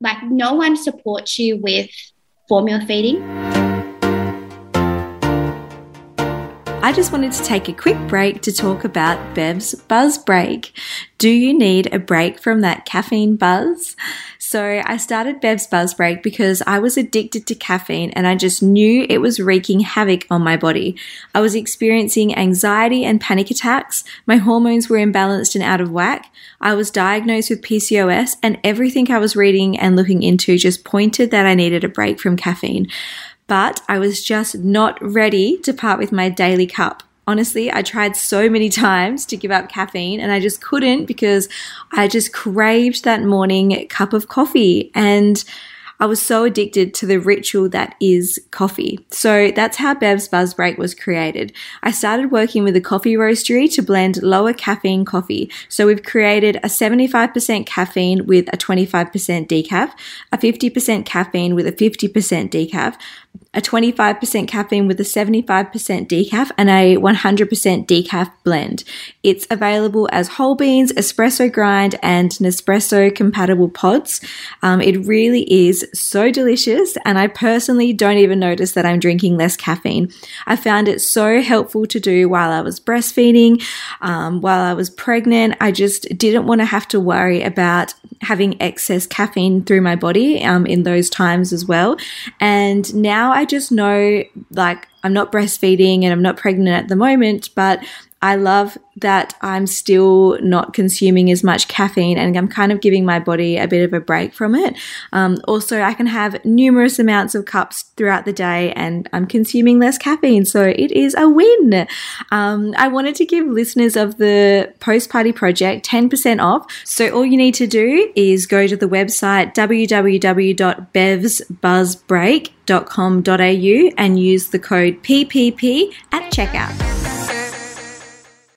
like no one supports you with formula feeding. I just wanted to take a quick break to talk about Bev's Buzz Break. Do you need a break from that caffeine buzz? So I started Bev's Buzz Break because I was addicted to caffeine and I just knew it was wreaking havoc on my body. I was experiencing anxiety and panic attacks. My hormones were imbalanced and out of whack. I was diagnosed with PCOS and everything I was reading and looking into just pointed that I needed a break from caffeine but I was just not ready to part with my daily cup. Honestly, I tried so many times to give up caffeine and I just couldn't because I just craved that morning cup of coffee and I was so addicted to the ritual that is coffee. So that's how Bev's Buzz Break was created. I started working with a coffee roastery to blend lower caffeine coffee. So we've created a 75% caffeine with a 25% decaf, a 50% caffeine with a 50% decaf, a 25% caffeine with a 75% decaf and a 100% decaf blend. It's available as whole beans, espresso grind, and Nespresso compatible pods. Um, it really is so delicious, and I personally don't even notice that I'm drinking less caffeine. I found it so helpful to do while I was breastfeeding, um, while I was pregnant. I just didn't want to have to worry about having excess caffeine through my body um, in those times as well. And now I just know like I'm not breastfeeding and I'm not pregnant at the moment, but I love that I'm still not consuming as much caffeine and I'm kind of giving my body a bit of a break from it. Um, also, I can have numerous amounts of cups throughout the day and I'm consuming less caffeine. So it is a win. Um, I wanted to give listeners of the Post Party Project 10% off. So all you need to do is go to the website www.bevsbuzzbreak.com.au and use the code PPP at checkout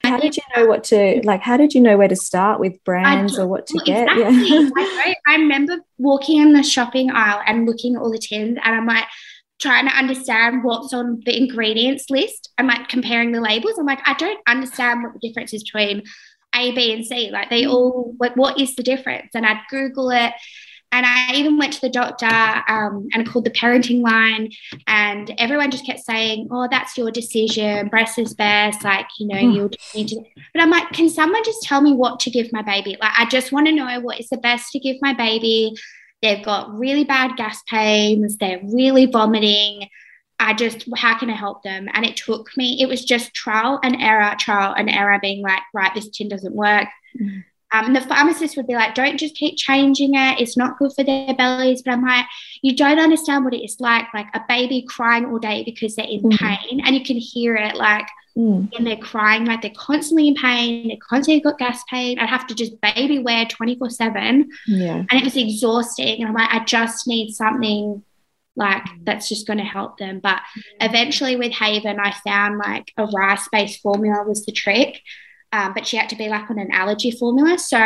how did you know what to like how did you know where to start with brands or what to well, get? exactly. yeah. I, I remember walking in the shopping aisle and looking at all the tins and i'm like trying to understand what's on the ingredients list i'm like comparing the labels. I'm like i don't understand what the difference is between a b and c. Like they mm. all like what is the difference? And i'd google it and I even went to the doctor um, and called the parenting line, and everyone just kept saying, "Oh, that's your decision. Breast is best. Like, you know, mm. you'll need to." But I'm like, can someone just tell me what to give my baby? Like, I just want to know what is the best to give my baby. They've got really bad gas pains. They're really vomiting. I just, how can I help them? And it took me, it was just trial and error, trial and error, being like, right, this tin doesn't work. Mm. Um, and the pharmacist would be like, don't just keep changing it. It's not good for their bellies. But I'm like, you don't understand what it is like, like a baby crying all day because they're in mm. pain. And you can hear it like, mm. and they're crying, like they're constantly in pain. They're constantly got gas pain. I'd have to just baby wear 24 7. Yeah. And it was exhausting. And I'm like, I just need something like mm. that's just going to help them. But eventually with Haven, I found like a rice based formula was the trick um, but she had to be like on an allergy formula. So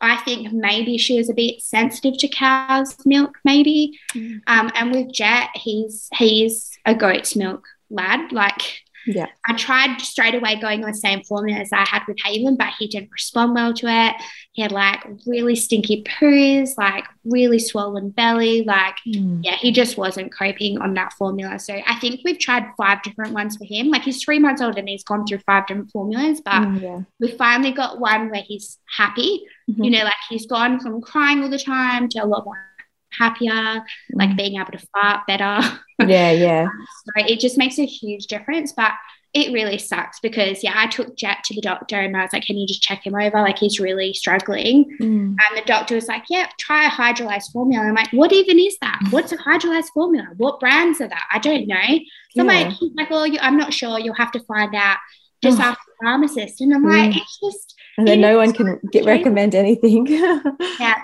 I think maybe she was a bit sensitive to cow's milk, maybe. Mm. Um, and with Jet, he's he's a goat's milk lad. Like Yeah. I tried straight away going on the same formula as I had with Haven, but he didn't respond well to it. He had like really stinky poos, like really swollen belly. Like, mm. yeah, he just wasn't coping on that formula. So I think we've tried five different ones for him. Like he's three months old and he's gone through five different formulas, but mm, yeah. we finally got one where he's happy. Mm-hmm. You know, like he's gone from crying all the time to a lot more happier, like mm. being able to fart better. Yeah, yeah. so it just makes a huge difference. But it really sucks because yeah, I took Jet to the doctor and I was like, can you just check him over? Like he's really struggling. Mm. And the doctor was like, yeah, try a hydrolyzed formula. I'm like, what even is that? What's a hydrolyzed formula? What brands are that? I don't know. So yeah. I'm like, he's like, well, I'm not sure. You'll have to find out. Just ask the pharmacist. And I'm like, it's just and then no one can get recommend anything. yeah,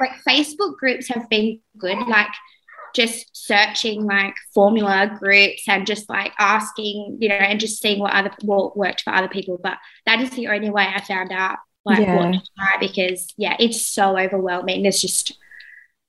like Facebook groups have been good. Like just searching like formula groups and just like asking, you know, and just seeing what other what worked for other people. But that is the only way I found out like yeah. what to try because yeah, it's so overwhelming. There's just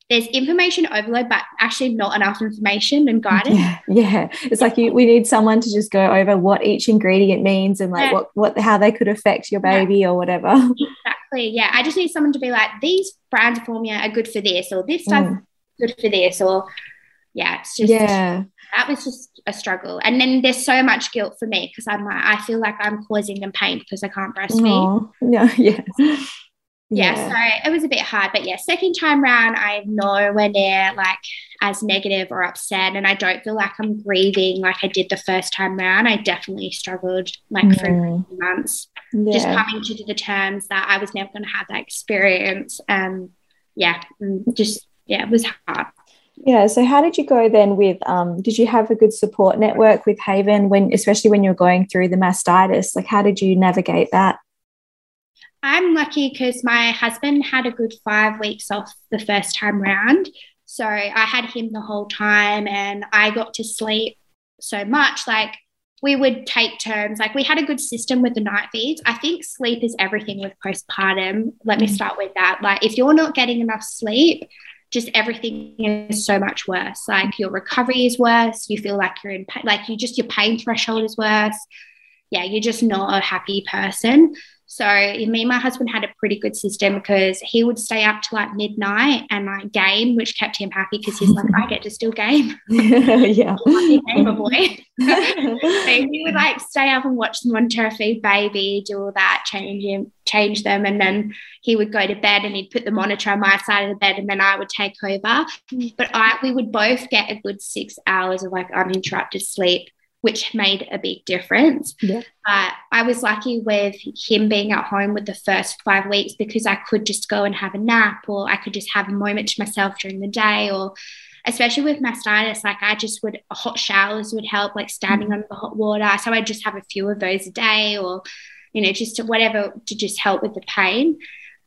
there's information overload, but actually not enough information and guidance. Yeah, yeah. It's like you, we need someone to just go over what each ingredient means and like yeah. what what how they could affect your baby yeah. or whatever. Exactly. Yeah, I just need someone to be like, these brands of formula are good for this, or this stuff mm. good for this, or yeah, it's just yeah. That was just a struggle, and then there's so much guilt for me because I'm like, I feel like I'm causing them pain because I can't breastfeed. Yeah, yeah yeah, yeah, so it was a bit hard but yeah second time round i'm nowhere near like as negative or upset and i don't feel like i'm grieving like i did the first time round. I definitely struggled like mm. for months yeah. just coming to the terms that i was never going to have that experience and yeah just yeah it was hard. Yeah so how did you go then with um did you have a good support network with haven when especially when you're going through the mastitis? Like how did you navigate that I'm lucky because my husband had a good five weeks off the first time round. So I had him the whole time and I got to sleep so much. Like we would take turns, like we had a good system with the night feeds. I think sleep is everything with postpartum. Let me mm. start with that. Like if you're not getting enough sleep, just everything is so much worse. Like your recovery is worse. You feel like you're in pain, like you just your pain threshold is worse. Yeah, you're just not a happy person. So me and my husband had a pretty good system because he would stay up to like midnight and like game, which kept him happy because he's like, I get to still game. yeah. boy. so he would like stay up and watch the monitor feed baby, do all that, change him, change them, and then he would go to bed and he'd put the monitor on my side of the bed and then I would take over. Mm. But I we would both get a good six hours of like uninterrupted sleep which made a big difference. Yeah. Uh, I was lucky with him being at home with the first five weeks because I could just go and have a nap or I could just have a moment to myself during the day or especially with mastitis, like I just would hot showers would help, like standing mm. under the hot water. So I'd just have a few of those a day or, you know, just to whatever to just help with the pain.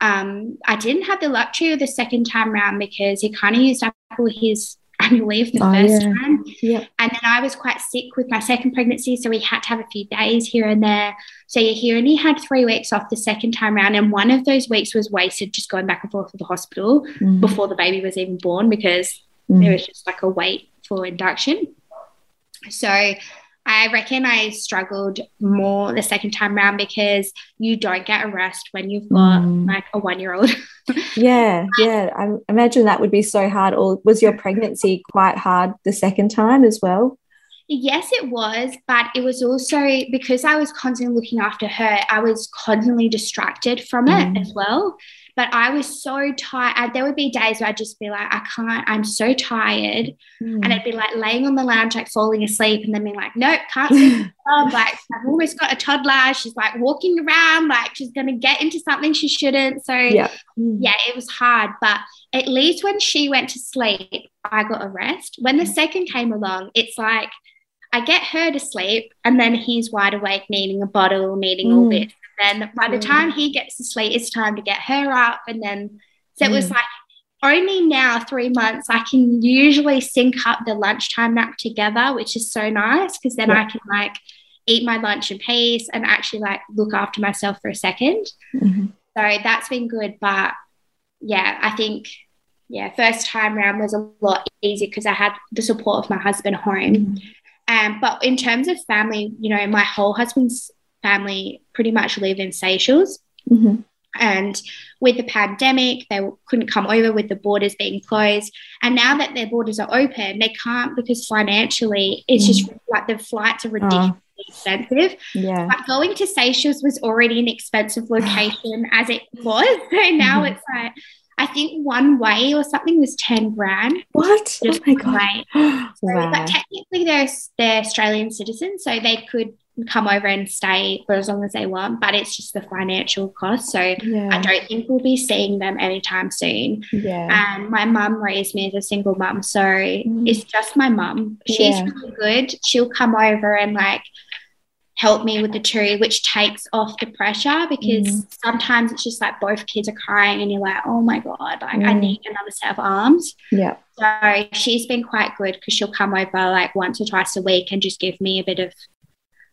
Um, I didn't have the luxury of the second time round because he kind of used up all his annual leave the oh, first yeah. time. Yeah. And then I was quite sick with my second pregnancy. So we had to have a few days here and there. So yeah, he only had three weeks off the second time around. And one of those weeks was wasted just going back and forth to the hospital mm. before the baby was even born because mm. there was just like a wait for induction. So I reckon I struggled more the second time around because you don't get a rest when you've got mm. like a one year old. yeah, yeah. I imagine that would be so hard. Or was your pregnancy quite hard the second time as well? Yes, it was, but it was also because I was constantly looking after her, I was constantly distracted from it mm. as well. But I was so tired. There would be days where I'd just be like, I can't, I'm so tired. Mm. And I'd be like laying on the lounge, like falling asleep, and then being like, nope, can't sleep. like, I've almost got a toddler. She's like walking around, like she's going to get into something she shouldn't. So, yeah. Mm. yeah, it was hard. But at least when she went to sleep, I got a rest. When the second came along, it's like, I get her to sleep, and then he's wide awake, needing a bottle, needing mm. all this. Then by the time he gets to sleep, it's time to get her up. And then, so it was mm. like only now, three months, I can usually sync up the lunchtime nap together, which is so nice because then yeah. I can like eat my lunch in peace and actually like look after myself for a 2nd mm-hmm. So that's been good. But yeah, I think, yeah, first time around was a lot easier because I had the support of my husband home. Mm-hmm Um, but in terms of family, you know, my whole husband's family pretty much live in Seychelles. Mhm. And with the pandemic, they couldn't come over with the borders being closed. And now that their borders are open, they can't because financially, it's just like the flights are ridiculously expensive. Yeah. But going to Seychelles was already an expensive location as it was. So now Mhm. it's like, I think one way or something was 10 grand. What? Oh my god. way. So, wow. But technically, they're, they're Australian citizens, so they could come over and stay for as long as they want, but it's just the financial cost. So I don't think we'll be seeing them anytime soon. Yeah. And my mum raised me as a single mum, so Mm. it's just my mum. She's Yeah. really good. She'll come over and like help me with the tree, which takes off the pressure because Mm. sometimes it's just like both kids are crying and you're like, oh my God, like I Mm. need another set of arms. Yeah. So she's been quite good because she'll come over like once or twice a week and just give me a bit of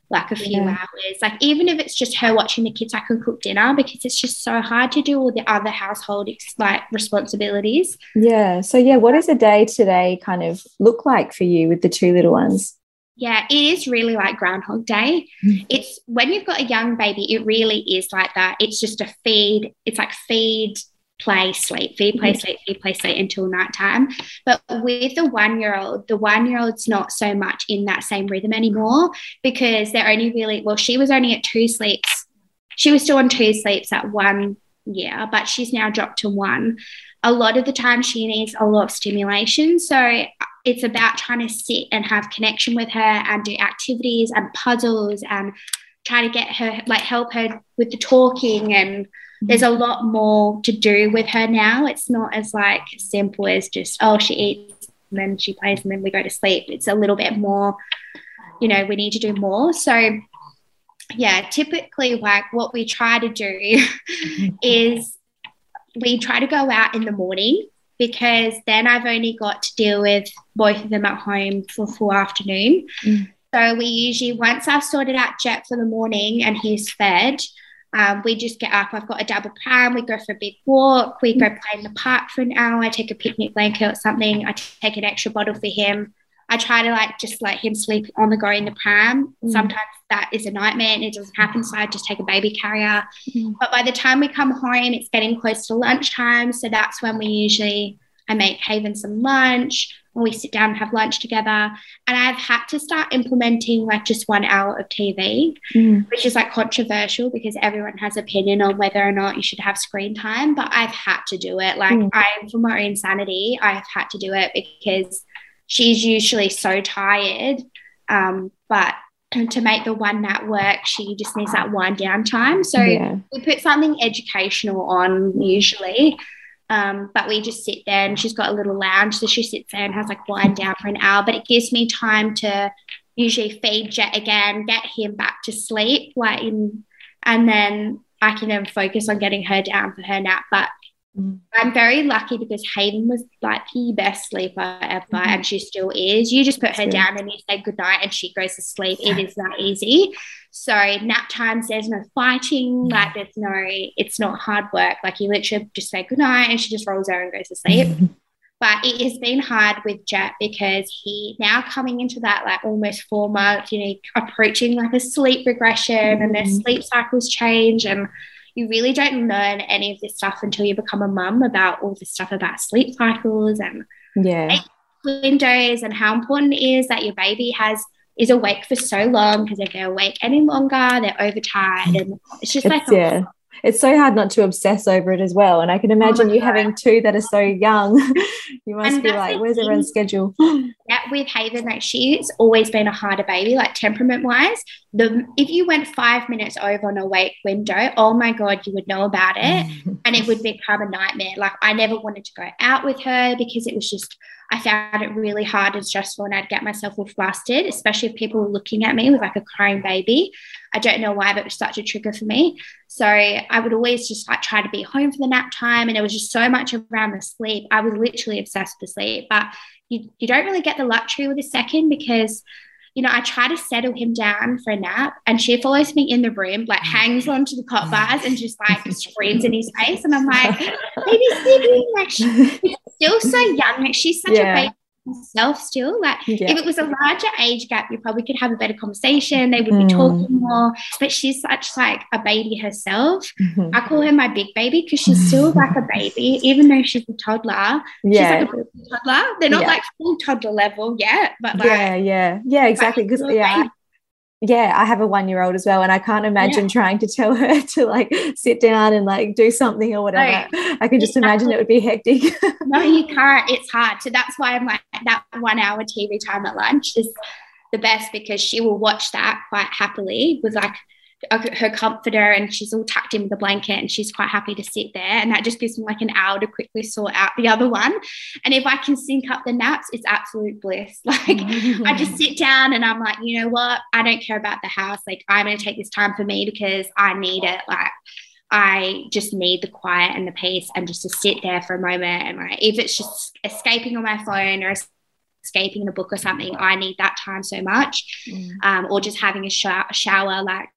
like a few Yeah. hours. Like even if it's just her watching the kids, I can cook dinner because it's just so hard to do all the other household ex- like responsibilities. Yeah. So yeah, what does a day today kind of look like for you with the two little ones? Yeah, it is really like Groundhog Day. It's when you've got a young baby, it really is like that. It's just a feed. It's like feed, play, sleep, feed, play, Mm. sleep, feed, play, sleep until nighttime. But with the one year old, the one year old's not so much in that same rhythm anymore because they're only really, well, she was only at two sleeps. She was still on two sleeps at one year, but she's now dropped to one. A lot of the time, she needs a lot of stimulation. So it's about trying to sit and have connection with her and do activities and puzzles and try to get her, like, help her with the talking and there's a lot more to do with her now. It's not as like simple as just, oh, she eats and then she plays and then we go to sleep. It's a little bit more, you know, we need to do more. So, yeah, typically, like what we try to do is we try to go out in the morning because then I've only got to deal with both of them at home for full afternoon. Mm. So we usually, once I've sorted out Jet for the morning and he's fed, um, we just get up. I've got a double pram. We go for a big walk. We go play in the park for an hour. I take a picnic blanket or something. I take an extra bottle for him. I try to like just let him sleep on the go in the pram. Mm. Sometimes that is a nightmare and it doesn't happen. So I just take a baby carrier. Mm. But by the time we come home, it's getting close to lunchtime. So that's when we usually I make Haven some lunch and we sit down and have lunch together. And I've had to start implementing like just one hour of TV, Mm. which is like controversial because everyone has opinion on whether or not you should have screen time. But I've had to do it. Like Mm. I, for my own sanity, I've had to do it because she's usually so tired. Um, but to make the one that work, she just needs that wind down time. So yeah. we put something educational on usually. Um, but we just sit there and she's got a little lounge. So she sits there and has like wind down for an hour. But it gives me time to usually feed Jet again, get him back to sleep, like in, and then I can then focus on getting her down for her nap. But Mm. I'm very lucky because Haven was like the best sleeper ever, Mhm. and she still is. You just put her Good. down and you say goodnight, and she goes to sleep. It is that easy. So nap times, there's no fighting. Like there's no, it's not hard work. Like you literally just say goodnight, and she just rolls over and goes to sleep. But it has been hard with Jet because he now coming into that like almost four months, you know, approaching like a sleep regression and their sleep cycles change and you really don't learn any of this stuff until you become a mum about all this stuff about sleep cycles and Yeah. windows and how important it is that your baby has is awake for so long because if they're awake any longer, they're overtired and it's just like It's, yeah. It's so hard not to obsess over it as well. And I can imagine my you God. having two that are so young. you must And be like, where's everyone's schedule? Yeah, with Haven, like she's always been a harder baby, like temperament wise. The if you went five minutes over an awake window, oh my god, you would know about it, and it would become a nightmare. Like I never wanted to go out with her because it was just I found it really hard and stressful, and I'd get myself all flustered, especially if people were looking at me with like a crying baby. I don't know why, but it was such a trigger for me. So I would always just like try to be home for the nap time, and it was just so much around the sleep. I was literally obsessed with the sleep, but you, you don't really get the luxury with a second because you know, I try to settle him down for a nap, and she follows me in the room, like hangs onto the cot bars and just like screams in his face. And I'm like, baby sleeping, like she's still so young. Like she's such Yeah. a baby herself still. Like Yeah. if it was a larger age gap, you probably could have a better conversation. They would be Mm. talking more. But she's such like a baby herself. Mhm. I call her my big baby because she's still like a baby, even though she's a toddler. Yeah. She's like a toddler. They're not Yeah. like full toddler level yet, but like yeah, yeah, yeah, exactly. Because yeah, yeah, I have a one-year-old as well, and I can't imagine trying to tell her to like sit down and like do something or whatever. I can just imagine it would be hectic. no, you can't. It's hard. So that's why I'm like that one hour TV time at lunch is the best because she will watch that quite happily with like her comforter and she's all tucked in with a blanket and she's quite happy to sit there and that just gives me like an hour to quickly sort out the other one and if i can sync up the naps it's absolute bliss like I just sit down and I'm like, you know what? I don't care about the house. Like, I'm going to take this time for me because I need it. Like, I just need the quiet and the peace and just to sit there for a moment. And like, if it's just escaping on my phone or escaping in a book or something, I need that time so much. Mm. Um, or just having a shower, shower. Like,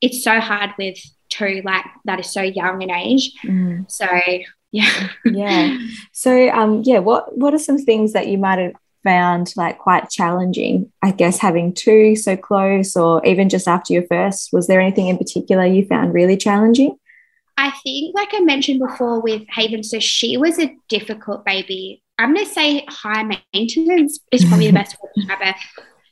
it's so hard with two, like, that is so young in age. Mm. So, yeah. yeah. So, um, yeah, what what are some things that you might have found like quite challenging? I guess having two so close, or even just after your first, was there anything in particular you found really challenging? I think, like I mentioned before with Haven, so she was a difficult baby. I'm going to say high maintenance is probably the best word to describe her.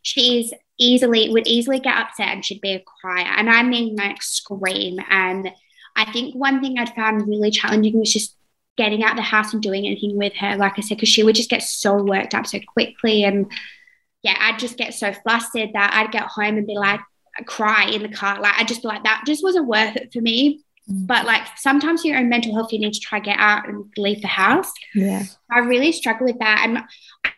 She's easily, would easily get upset and she'd be a crier. And I mean, like, scream. And I think one thing I'd found really challenging was just getting out the house and doing anything with her, like I said, because she would just get so worked up so quickly. And yeah, I'd just get so flustered that I'd get home and be like, cry in the car. Like, I'd just be like, that just wasn't worth it for me Mm. but like sometimes your own mental health you need to try to get out and leave the house. Yeah. i really struggle with that. And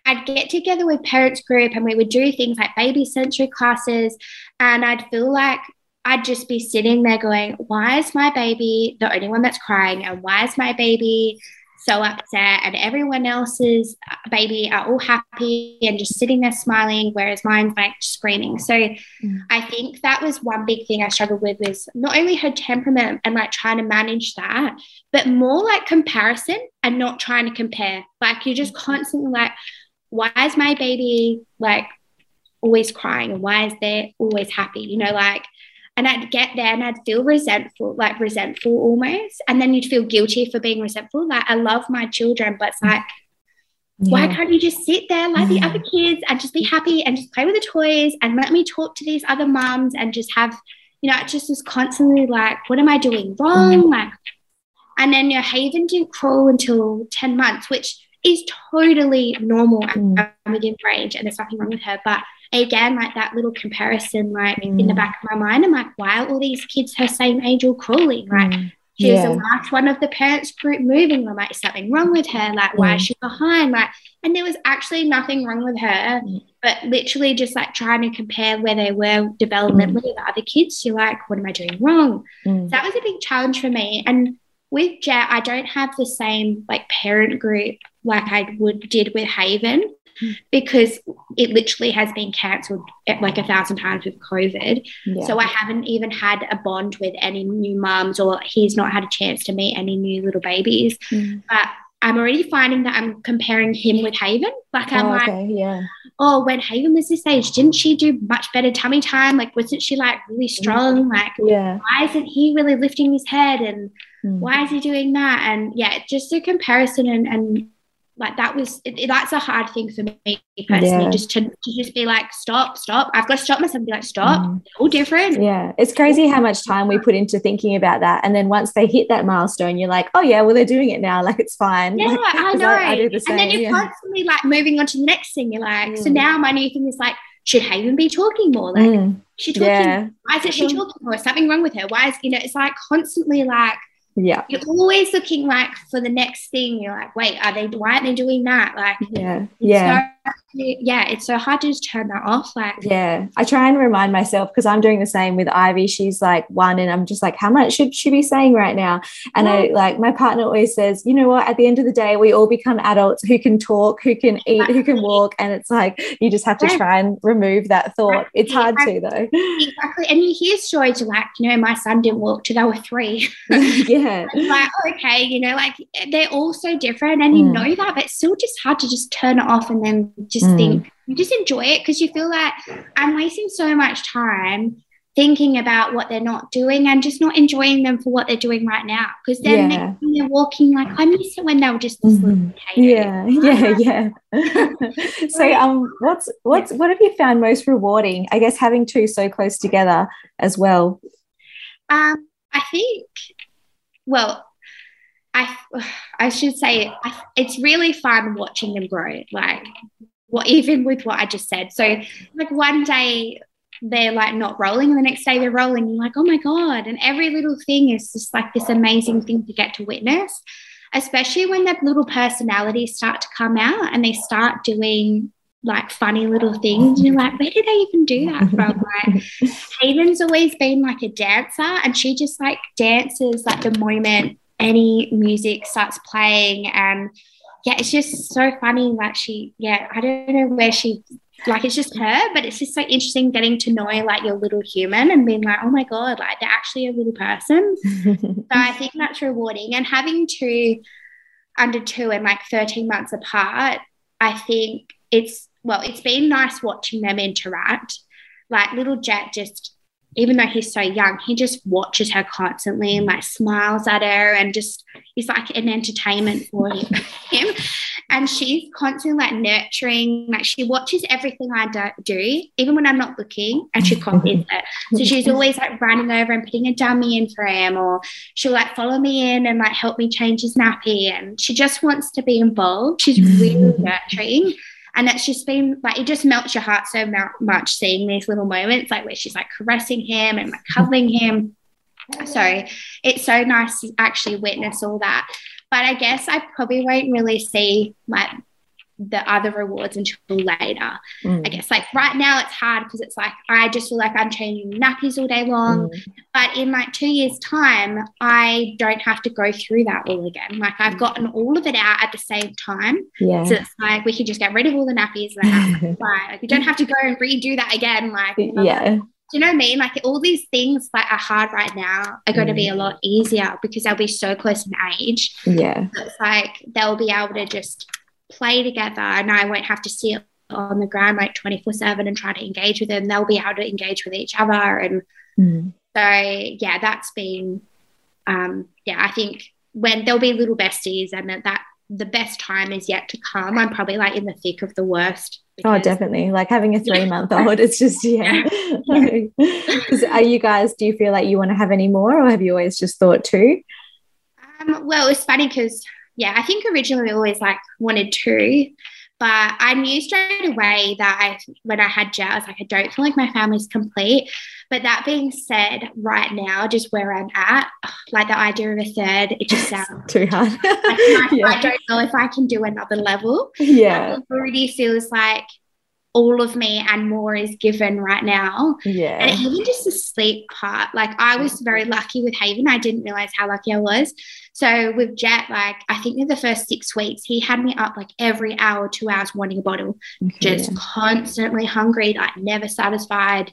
i'd get together with parents group and we would do things like baby sensory classes. And i'd feel like i'd just be sitting there going why is my baby the only one that's crying? And why is my baby so upset and everyone else's baby are all happy and just sitting there smiling whereas mine's like screaming. So Mm. i think that was one big thing i struggled with was not only her temperament and like trying to manage that but more like comparison and not trying to compare. Like you're just constantly like why is my baby like always crying? And why is they always happy? You know like and I'd get there and I'd feel resentful, like resentful almost. And then you'd feel guilty for being resentful. Like, I love my children, but it's like, mm. why can't you just sit there like the mm. other kids and just be happy and just play with the toys and let me talk to these other mums and just have, you know, it just was constantly like, what am I doing wrong? Mm. Like, and then your Haven didn't crawl until 10 months, which is totally normal Mm. and within range and there's nothing wrong with her. But again, like that little comparison, like in the Mm. back of my mind, I'm like, why are all these kids her same age all crawling? Like, Mm. she was Yeah. the last one of the parents group moving. I'm like, something wrong with her? Like, why is Mm. she behind? Like, and there was actually nothing wrong with her, Mm. but literally just like trying to compare where they were developmentally with other kids. You're like, what am I doing wrong? Mm. So that was a big challenge for me. And with Jet, I don't have the same like parent group like I would did with Haven Mm. Because it literally has been cancelled like a thousand times with COVID. Yeah. So I haven't even had a bond with any new mums, or he's not had a chance to meet any new little babies. Mm. But I'm already finding that I'm comparing him with Haven. Like I'm Oh, like, okay. Yeah. oh, when Haven was this age, didn't she do much better tummy time? Like, wasn't she like really strong? Like, Yeah. why isn't he really lifting his head? And Mm. why is he doing that? And yeah, just a comparison and and like that was it, it- that's a hard thing for me personally, Yeah. just to, to just be like, stop, stop. I've got to stop myself and be like, stop. Mm. All different. Yeah, it's crazy how much time we put into thinking about that, and then once they hit that milestone, you're like, "Oh yeah, well they're doing it now. Like it's fine." Yeah, Like, I know. I, do the and then you're yeah. constantly like moving on to the next thing. You're like, so Mm. now my new thing is like, should Haven be talking more? Like, Mm, she talking? yeah, Why isn't she Mm. talking more? Is something wrong with her? Why is you know? It's like constantly like yeah, you're always looking like for the next thing. You're like, wait, are they? Why aren't they doing that? Like, yeah, yeah. Yeah, it's so hard to just turn that off. Like, yeah, I try and remind myself because I'm doing the same with Ivy. She's like one, and I'm just like, how much should she be saying right now? And yeah. I like my partner always says, you know what? At the end of the day, we all become adults who can talk, who can eat, who can walk, and it's like you just have to try and remove that thought. It's hard to though. Exactly, and you hear stories like, you know, my son didn't walk till they were three. yeah, like okay, you know, like they're all so different, and you mm. know that, but it's still just hard to just turn it off and then just mm. think you just enjoy it because you feel like I'm wasting so much time thinking about what they're not doing and just not enjoying them for what they're doing right now. Because then yeah. they, are walking like I miss it when they were just this mm-hmm. Yeah, yeah, yeah. so um what's what's what have you found most rewarding? I guess having two so close together as well. Um, I think well, I I should say it's really fun watching them grow. Like what even with what I just said. So like one day they're like not rolling, and the next day they're rolling. You're like, oh my god! And every little thing is just like this amazing thing to get to witness. Especially when that little personalities start to come out and they start doing like funny little things. And you're like, where did they even do that from? Like, Haven's always been like a dancer, and she just like dances like the moment any music starts playing and yeah, it's just so funny. Like she, yeah, I don't know where she, like it's just her, but it's just so interesting getting to know like your little human and being like, oh my god, like they're actually a little person. so I think that's rewarding. And having two under two and like 13 months apart, I think it's well, it's been nice watching them interact. Like little Jet just even though he's so young, he just watches her constantly and like smiles at her and just he's like an entertainment for him. And she's constantly like nurturing, like she watches everything I do, even when I'm not looking, and she copies it. So she's always like running over and putting a dummy in for him, or she'll like follow me in and like help me change his nappy. And she just wants to be involved. She's really nurturing. And it's just been like, it just melts your heart so much seeing these little moments, like where she's like caressing him and like cuddling him. So it's so nice to actually witness all that. But I guess I probably won't really see like the other rewards until later. Mm. I guess like right now it's hard because it's like I just feel like I'm changing nappies all day long. Mm. But in like two years' time, I don't have to go through that all again. Like I've gotten all of it out at the same time. Yeah. So it's like we can just get rid of all the nappies. Like, like we don't have to go and redo that again. Like yeah. Do you know what I mean? Like all these things that are hard right now are going mm. to be a lot easier because they'll be so close in age. Yeah. So it's like they'll be able to just play together and I won't have to sit on the ground like 24 7 and try to engage with them. They'll be able to engage with each other. And mm. so, yeah, that's been, um, yeah, I think when there'll be little besties and that, that the best time is yet to come. I'm probably like in the thick of the worst. oh, definitely. Like having a three month old, it's just, yeah. yeah. Are you guys, do you feel like you want to have any more or have you always just thought two? Um, well, it's funny because yeah, I think originally we always like wanted two, but I knew straight away that I, when I had Jet, I was like, I don't feel like my family's complete. But that being said, right now, just where I'm at, like the idea of a third, it just sounds too hard. like, yeah. I don't know if I can do another level. Yeah. It already feels like all of me and more is given right now. Yeah. And even just the sleep part, like I was very lucky with Haven. I didn't realize how lucky I was. So with Jet, like I think in the first six weeks, he had me up like every hour, two hours wanting a bottle, okay. just constantly hungry, like never satisfied.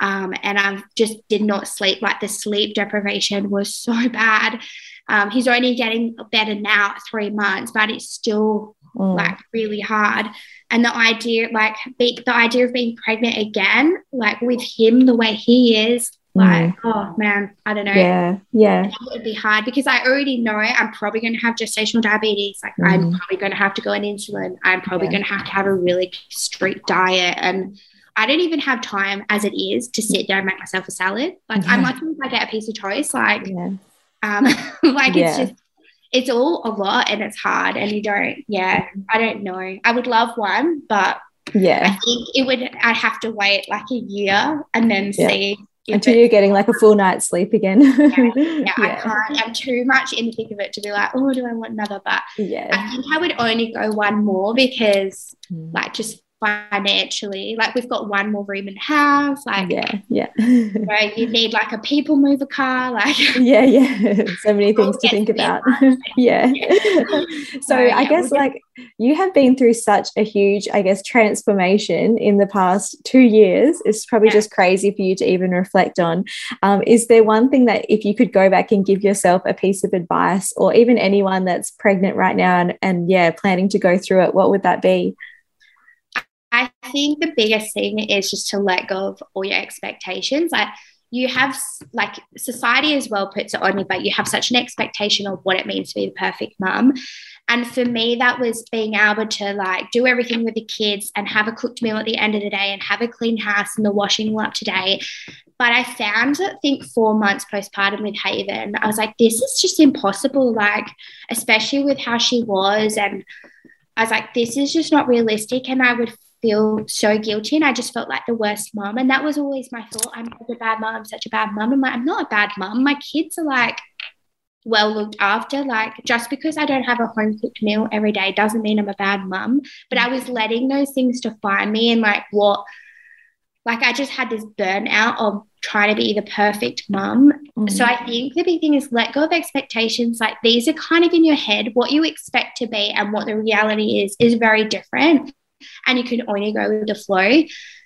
Um, and I just did not sleep. Like the sleep deprivation was so bad. Um, he's only getting better now at three months, but it's still mm. like really hard. And the idea, like be, the idea of being pregnant again, like with him the way he is, like, mm. oh man, I don't know. Yeah, yeah. It would be hard because I already know I'm probably going to have gestational diabetes. Like, mm. I'm probably going to have to go on insulin. I'm probably yeah. going to have to have a really strict diet. And I don't even have time as it is to sit down and make myself a salad. Like, yeah. I'm lucky if I get a piece of toast. Like, yeah. um, like it's just, it's all a lot and it's hard. And you don't, yeah, I don't know. I would love one, but yeah, I think it would, I'd have to wait like a year and then see until you're getting like a full night's sleep again. yeah, yeah, I can't. I'm too much in the thick of it to be like, oh, do I want another? But yeah, I think I would only go one more because, mm. like, just financially. Like we've got one more room in house. Like yeah, yeah. Right, you need like a people mover car. Like yeah, yeah. So many things to think about. yeah. so I yeah, guess like you have been through such a huge, I guess, transformation in the past two years. It's probably yeah. just crazy for you to even reflect on. Um, is there one thing that if you could go back and give yourself a piece of advice, or even anyone that's pregnant right now and, and yeah, planning to go through it, what would that be? I think the biggest thing is just to let go of all your expectations. Like you have like society as well puts it on you, but you have such an expectation of what it means to be the perfect mum. And for me, that was being able to like do everything with the kids and have a cooked meal at the end of the day and have a clean house and the washing all up to date. But I found, I think, four months postpartum with Haven, I was like, this is just impossible. Like, especially with how she was. And I was like, this is just not realistic. And I would feel so guilty and I just felt like the worst mom. And that was always my thought. I'm such a bad mom. I'm such a bad mom. I'm like, I'm not a bad mom. My kids are like well looked after. Like just because I don't have a home cooked meal every day doesn't mean I'm a bad mom. But I was letting those things define me and like what like I just had this burnout of trying to be the perfect mum. Mm-hmm. So I think the big thing is let go of expectations. Like these are kind of in your head. What you expect to be and what the reality is is very different and you can only go with the flow.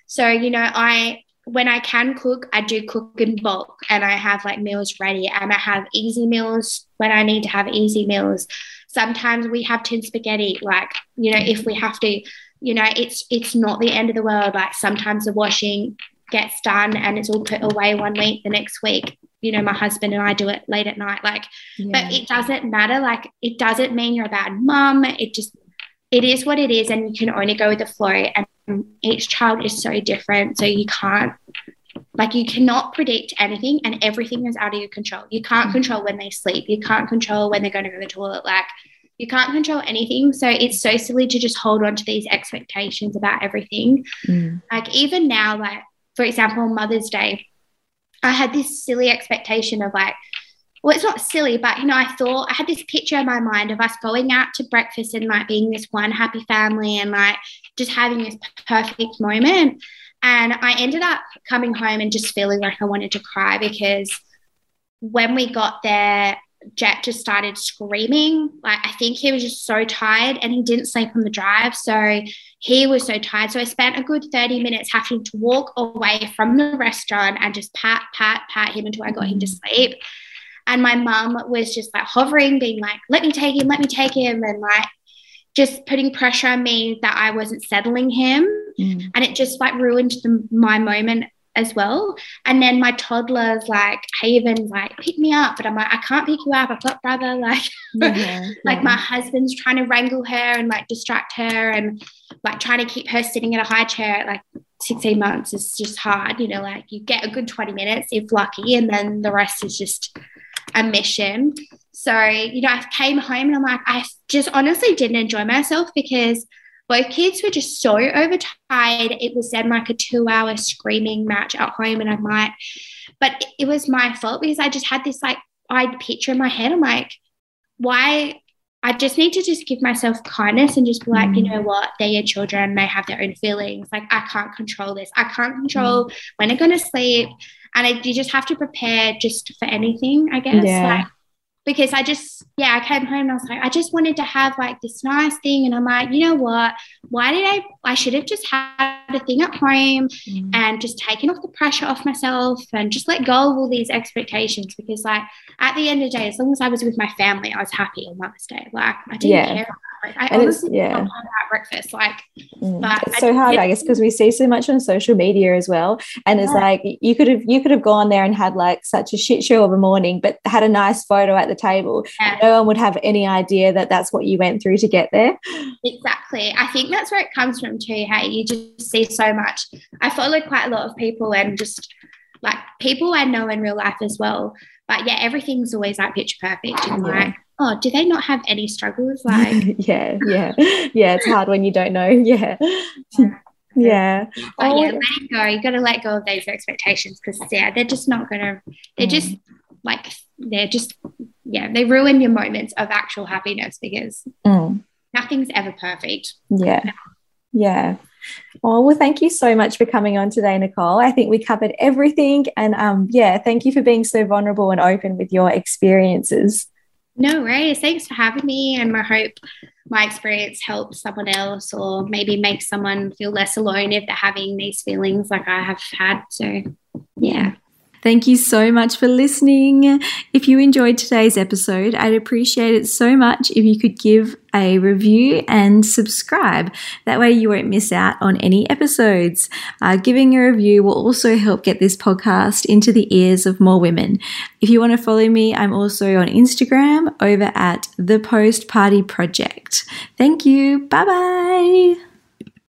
So, you know, I when I can cook, I do cook in bulk and I have like meals ready and I have easy meals when I need to have easy meals. Sometimes we have tin spaghetti, like, you know, if we have to, you know, it's it's not the end of the world. Like sometimes the washing gets done and it's all put away one week, the next week, you know, my husband and I do it late at night. Like, yeah. but it doesn't matter. Like, it doesn't mean you're a bad mum. It just it is what it is and you can only go with the flow and each child is so different so you can't like you cannot predict anything and everything is out of your control. You can't control when they sleep. You can't control when they're going to go to the toilet. Like you can't control anything. So it's so silly to just hold on to these expectations about everything. Mm. like even now like for example mother's day i had this silly expectation of like well, it's not silly, but you know, I thought I had this picture in my mind of us going out to breakfast and like being this one happy family and like just having this perfect moment. And I ended up coming home and just feeling like I wanted to cry because when we got there, Jet just started screaming. Like, I think he was just so tired and he didn't sleep on the drive. So he was so tired. So I spent a good 30 minutes having to walk away from the restaurant and just pat, pat, pat him until I got him to sleep. And my mum was just like hovering, being like, let me take him, let me take him. And like just putting pressure on me that I wasn't settling him. Mm. And it just like ruined the, my moment as well. And then my toddler's like, Haven, like, pick me up. But I'm like, I can't pick you up. I've got brother. Like, yeah, like yeah. my husband's trying to wrangle her and like distract her and like trying to keep her sitting in a high chair at like 16 months is just hard. You know, like you get a good 20 minutes if lucky, and then the rest is just a mission. So, you know, I came home and I'm like, I just honestly didn't enjoy myself because both kids were just so overtired. It was then like a two hour screaming match at home. And I'm like, but it was my fault because I just had this like eyed picture in my head. I'm like, why? I just need to just give myself kindness and just be like, mm. you know what, they're your children, they have their own feelings. Like, I can't control this. I can't control mm. when they're going to sleep and I, you just have to prepare just for anything, I guess. Yeah. Like, because I just, yeah, I came home and I was like, I just wanted to have like this nice thing. And I'm like, you know what? Why did I, I should have just had a thing at home mm. and just taken off the pressure off myself and just let go of all these expectations. Because, like, at the end of the day, as long as I was with my family, I was happy on Mother's Day. Like, I didn't yeah. care I and honestly yeah. don't breakfast. Like, mm. but it's so hard, I guess, because we see so much on social media as well. And yeah. it's like you could have you could have gone there and had like such a shit show of a morning, but had a nice photo at the table. Yeah. No one would have any idea that that's what you went through to get there. Exactly. I think that's where it comes from too. Hey, you just see so much. I follow quite a lot of people and just like people I know in real life as well. But yeah, everything's always like picture perfect and yeah. like oh, do they not have any struggles? Like, yeah, yeah, yeah. It's hard when you don't know. Yeah. yeah. Yeah. But oh, yeah, letting go. You got to let go of those expectations because yeah, they're just not gonna. They're mm. just like they're just yeah, they ruin your moments of actual happiness because mm. nothing's ever perfect. Yeah. Yeah. Oh, well, thank you so much for coming on today, Nicole. I think we covered everything. And um, yeah, thank you for being so vulnerable and open with your experiences. No worries. Thanks for having me. And I hope my experience helps someone else or maybe makes someone feel less alone if they're having these feelings like I have had. So, yeah. Thank you so much for listening. If you enjoyed today's episode, I'd appreciate it so much if you could give a review and subscribe. That way, you won't miss out on any episodes. Uh, giving a review will also help get this podcast into the ears of more women. If you want to follow me, I'm also on Instagram over at the Post Party Project. Thank you. Bye bye.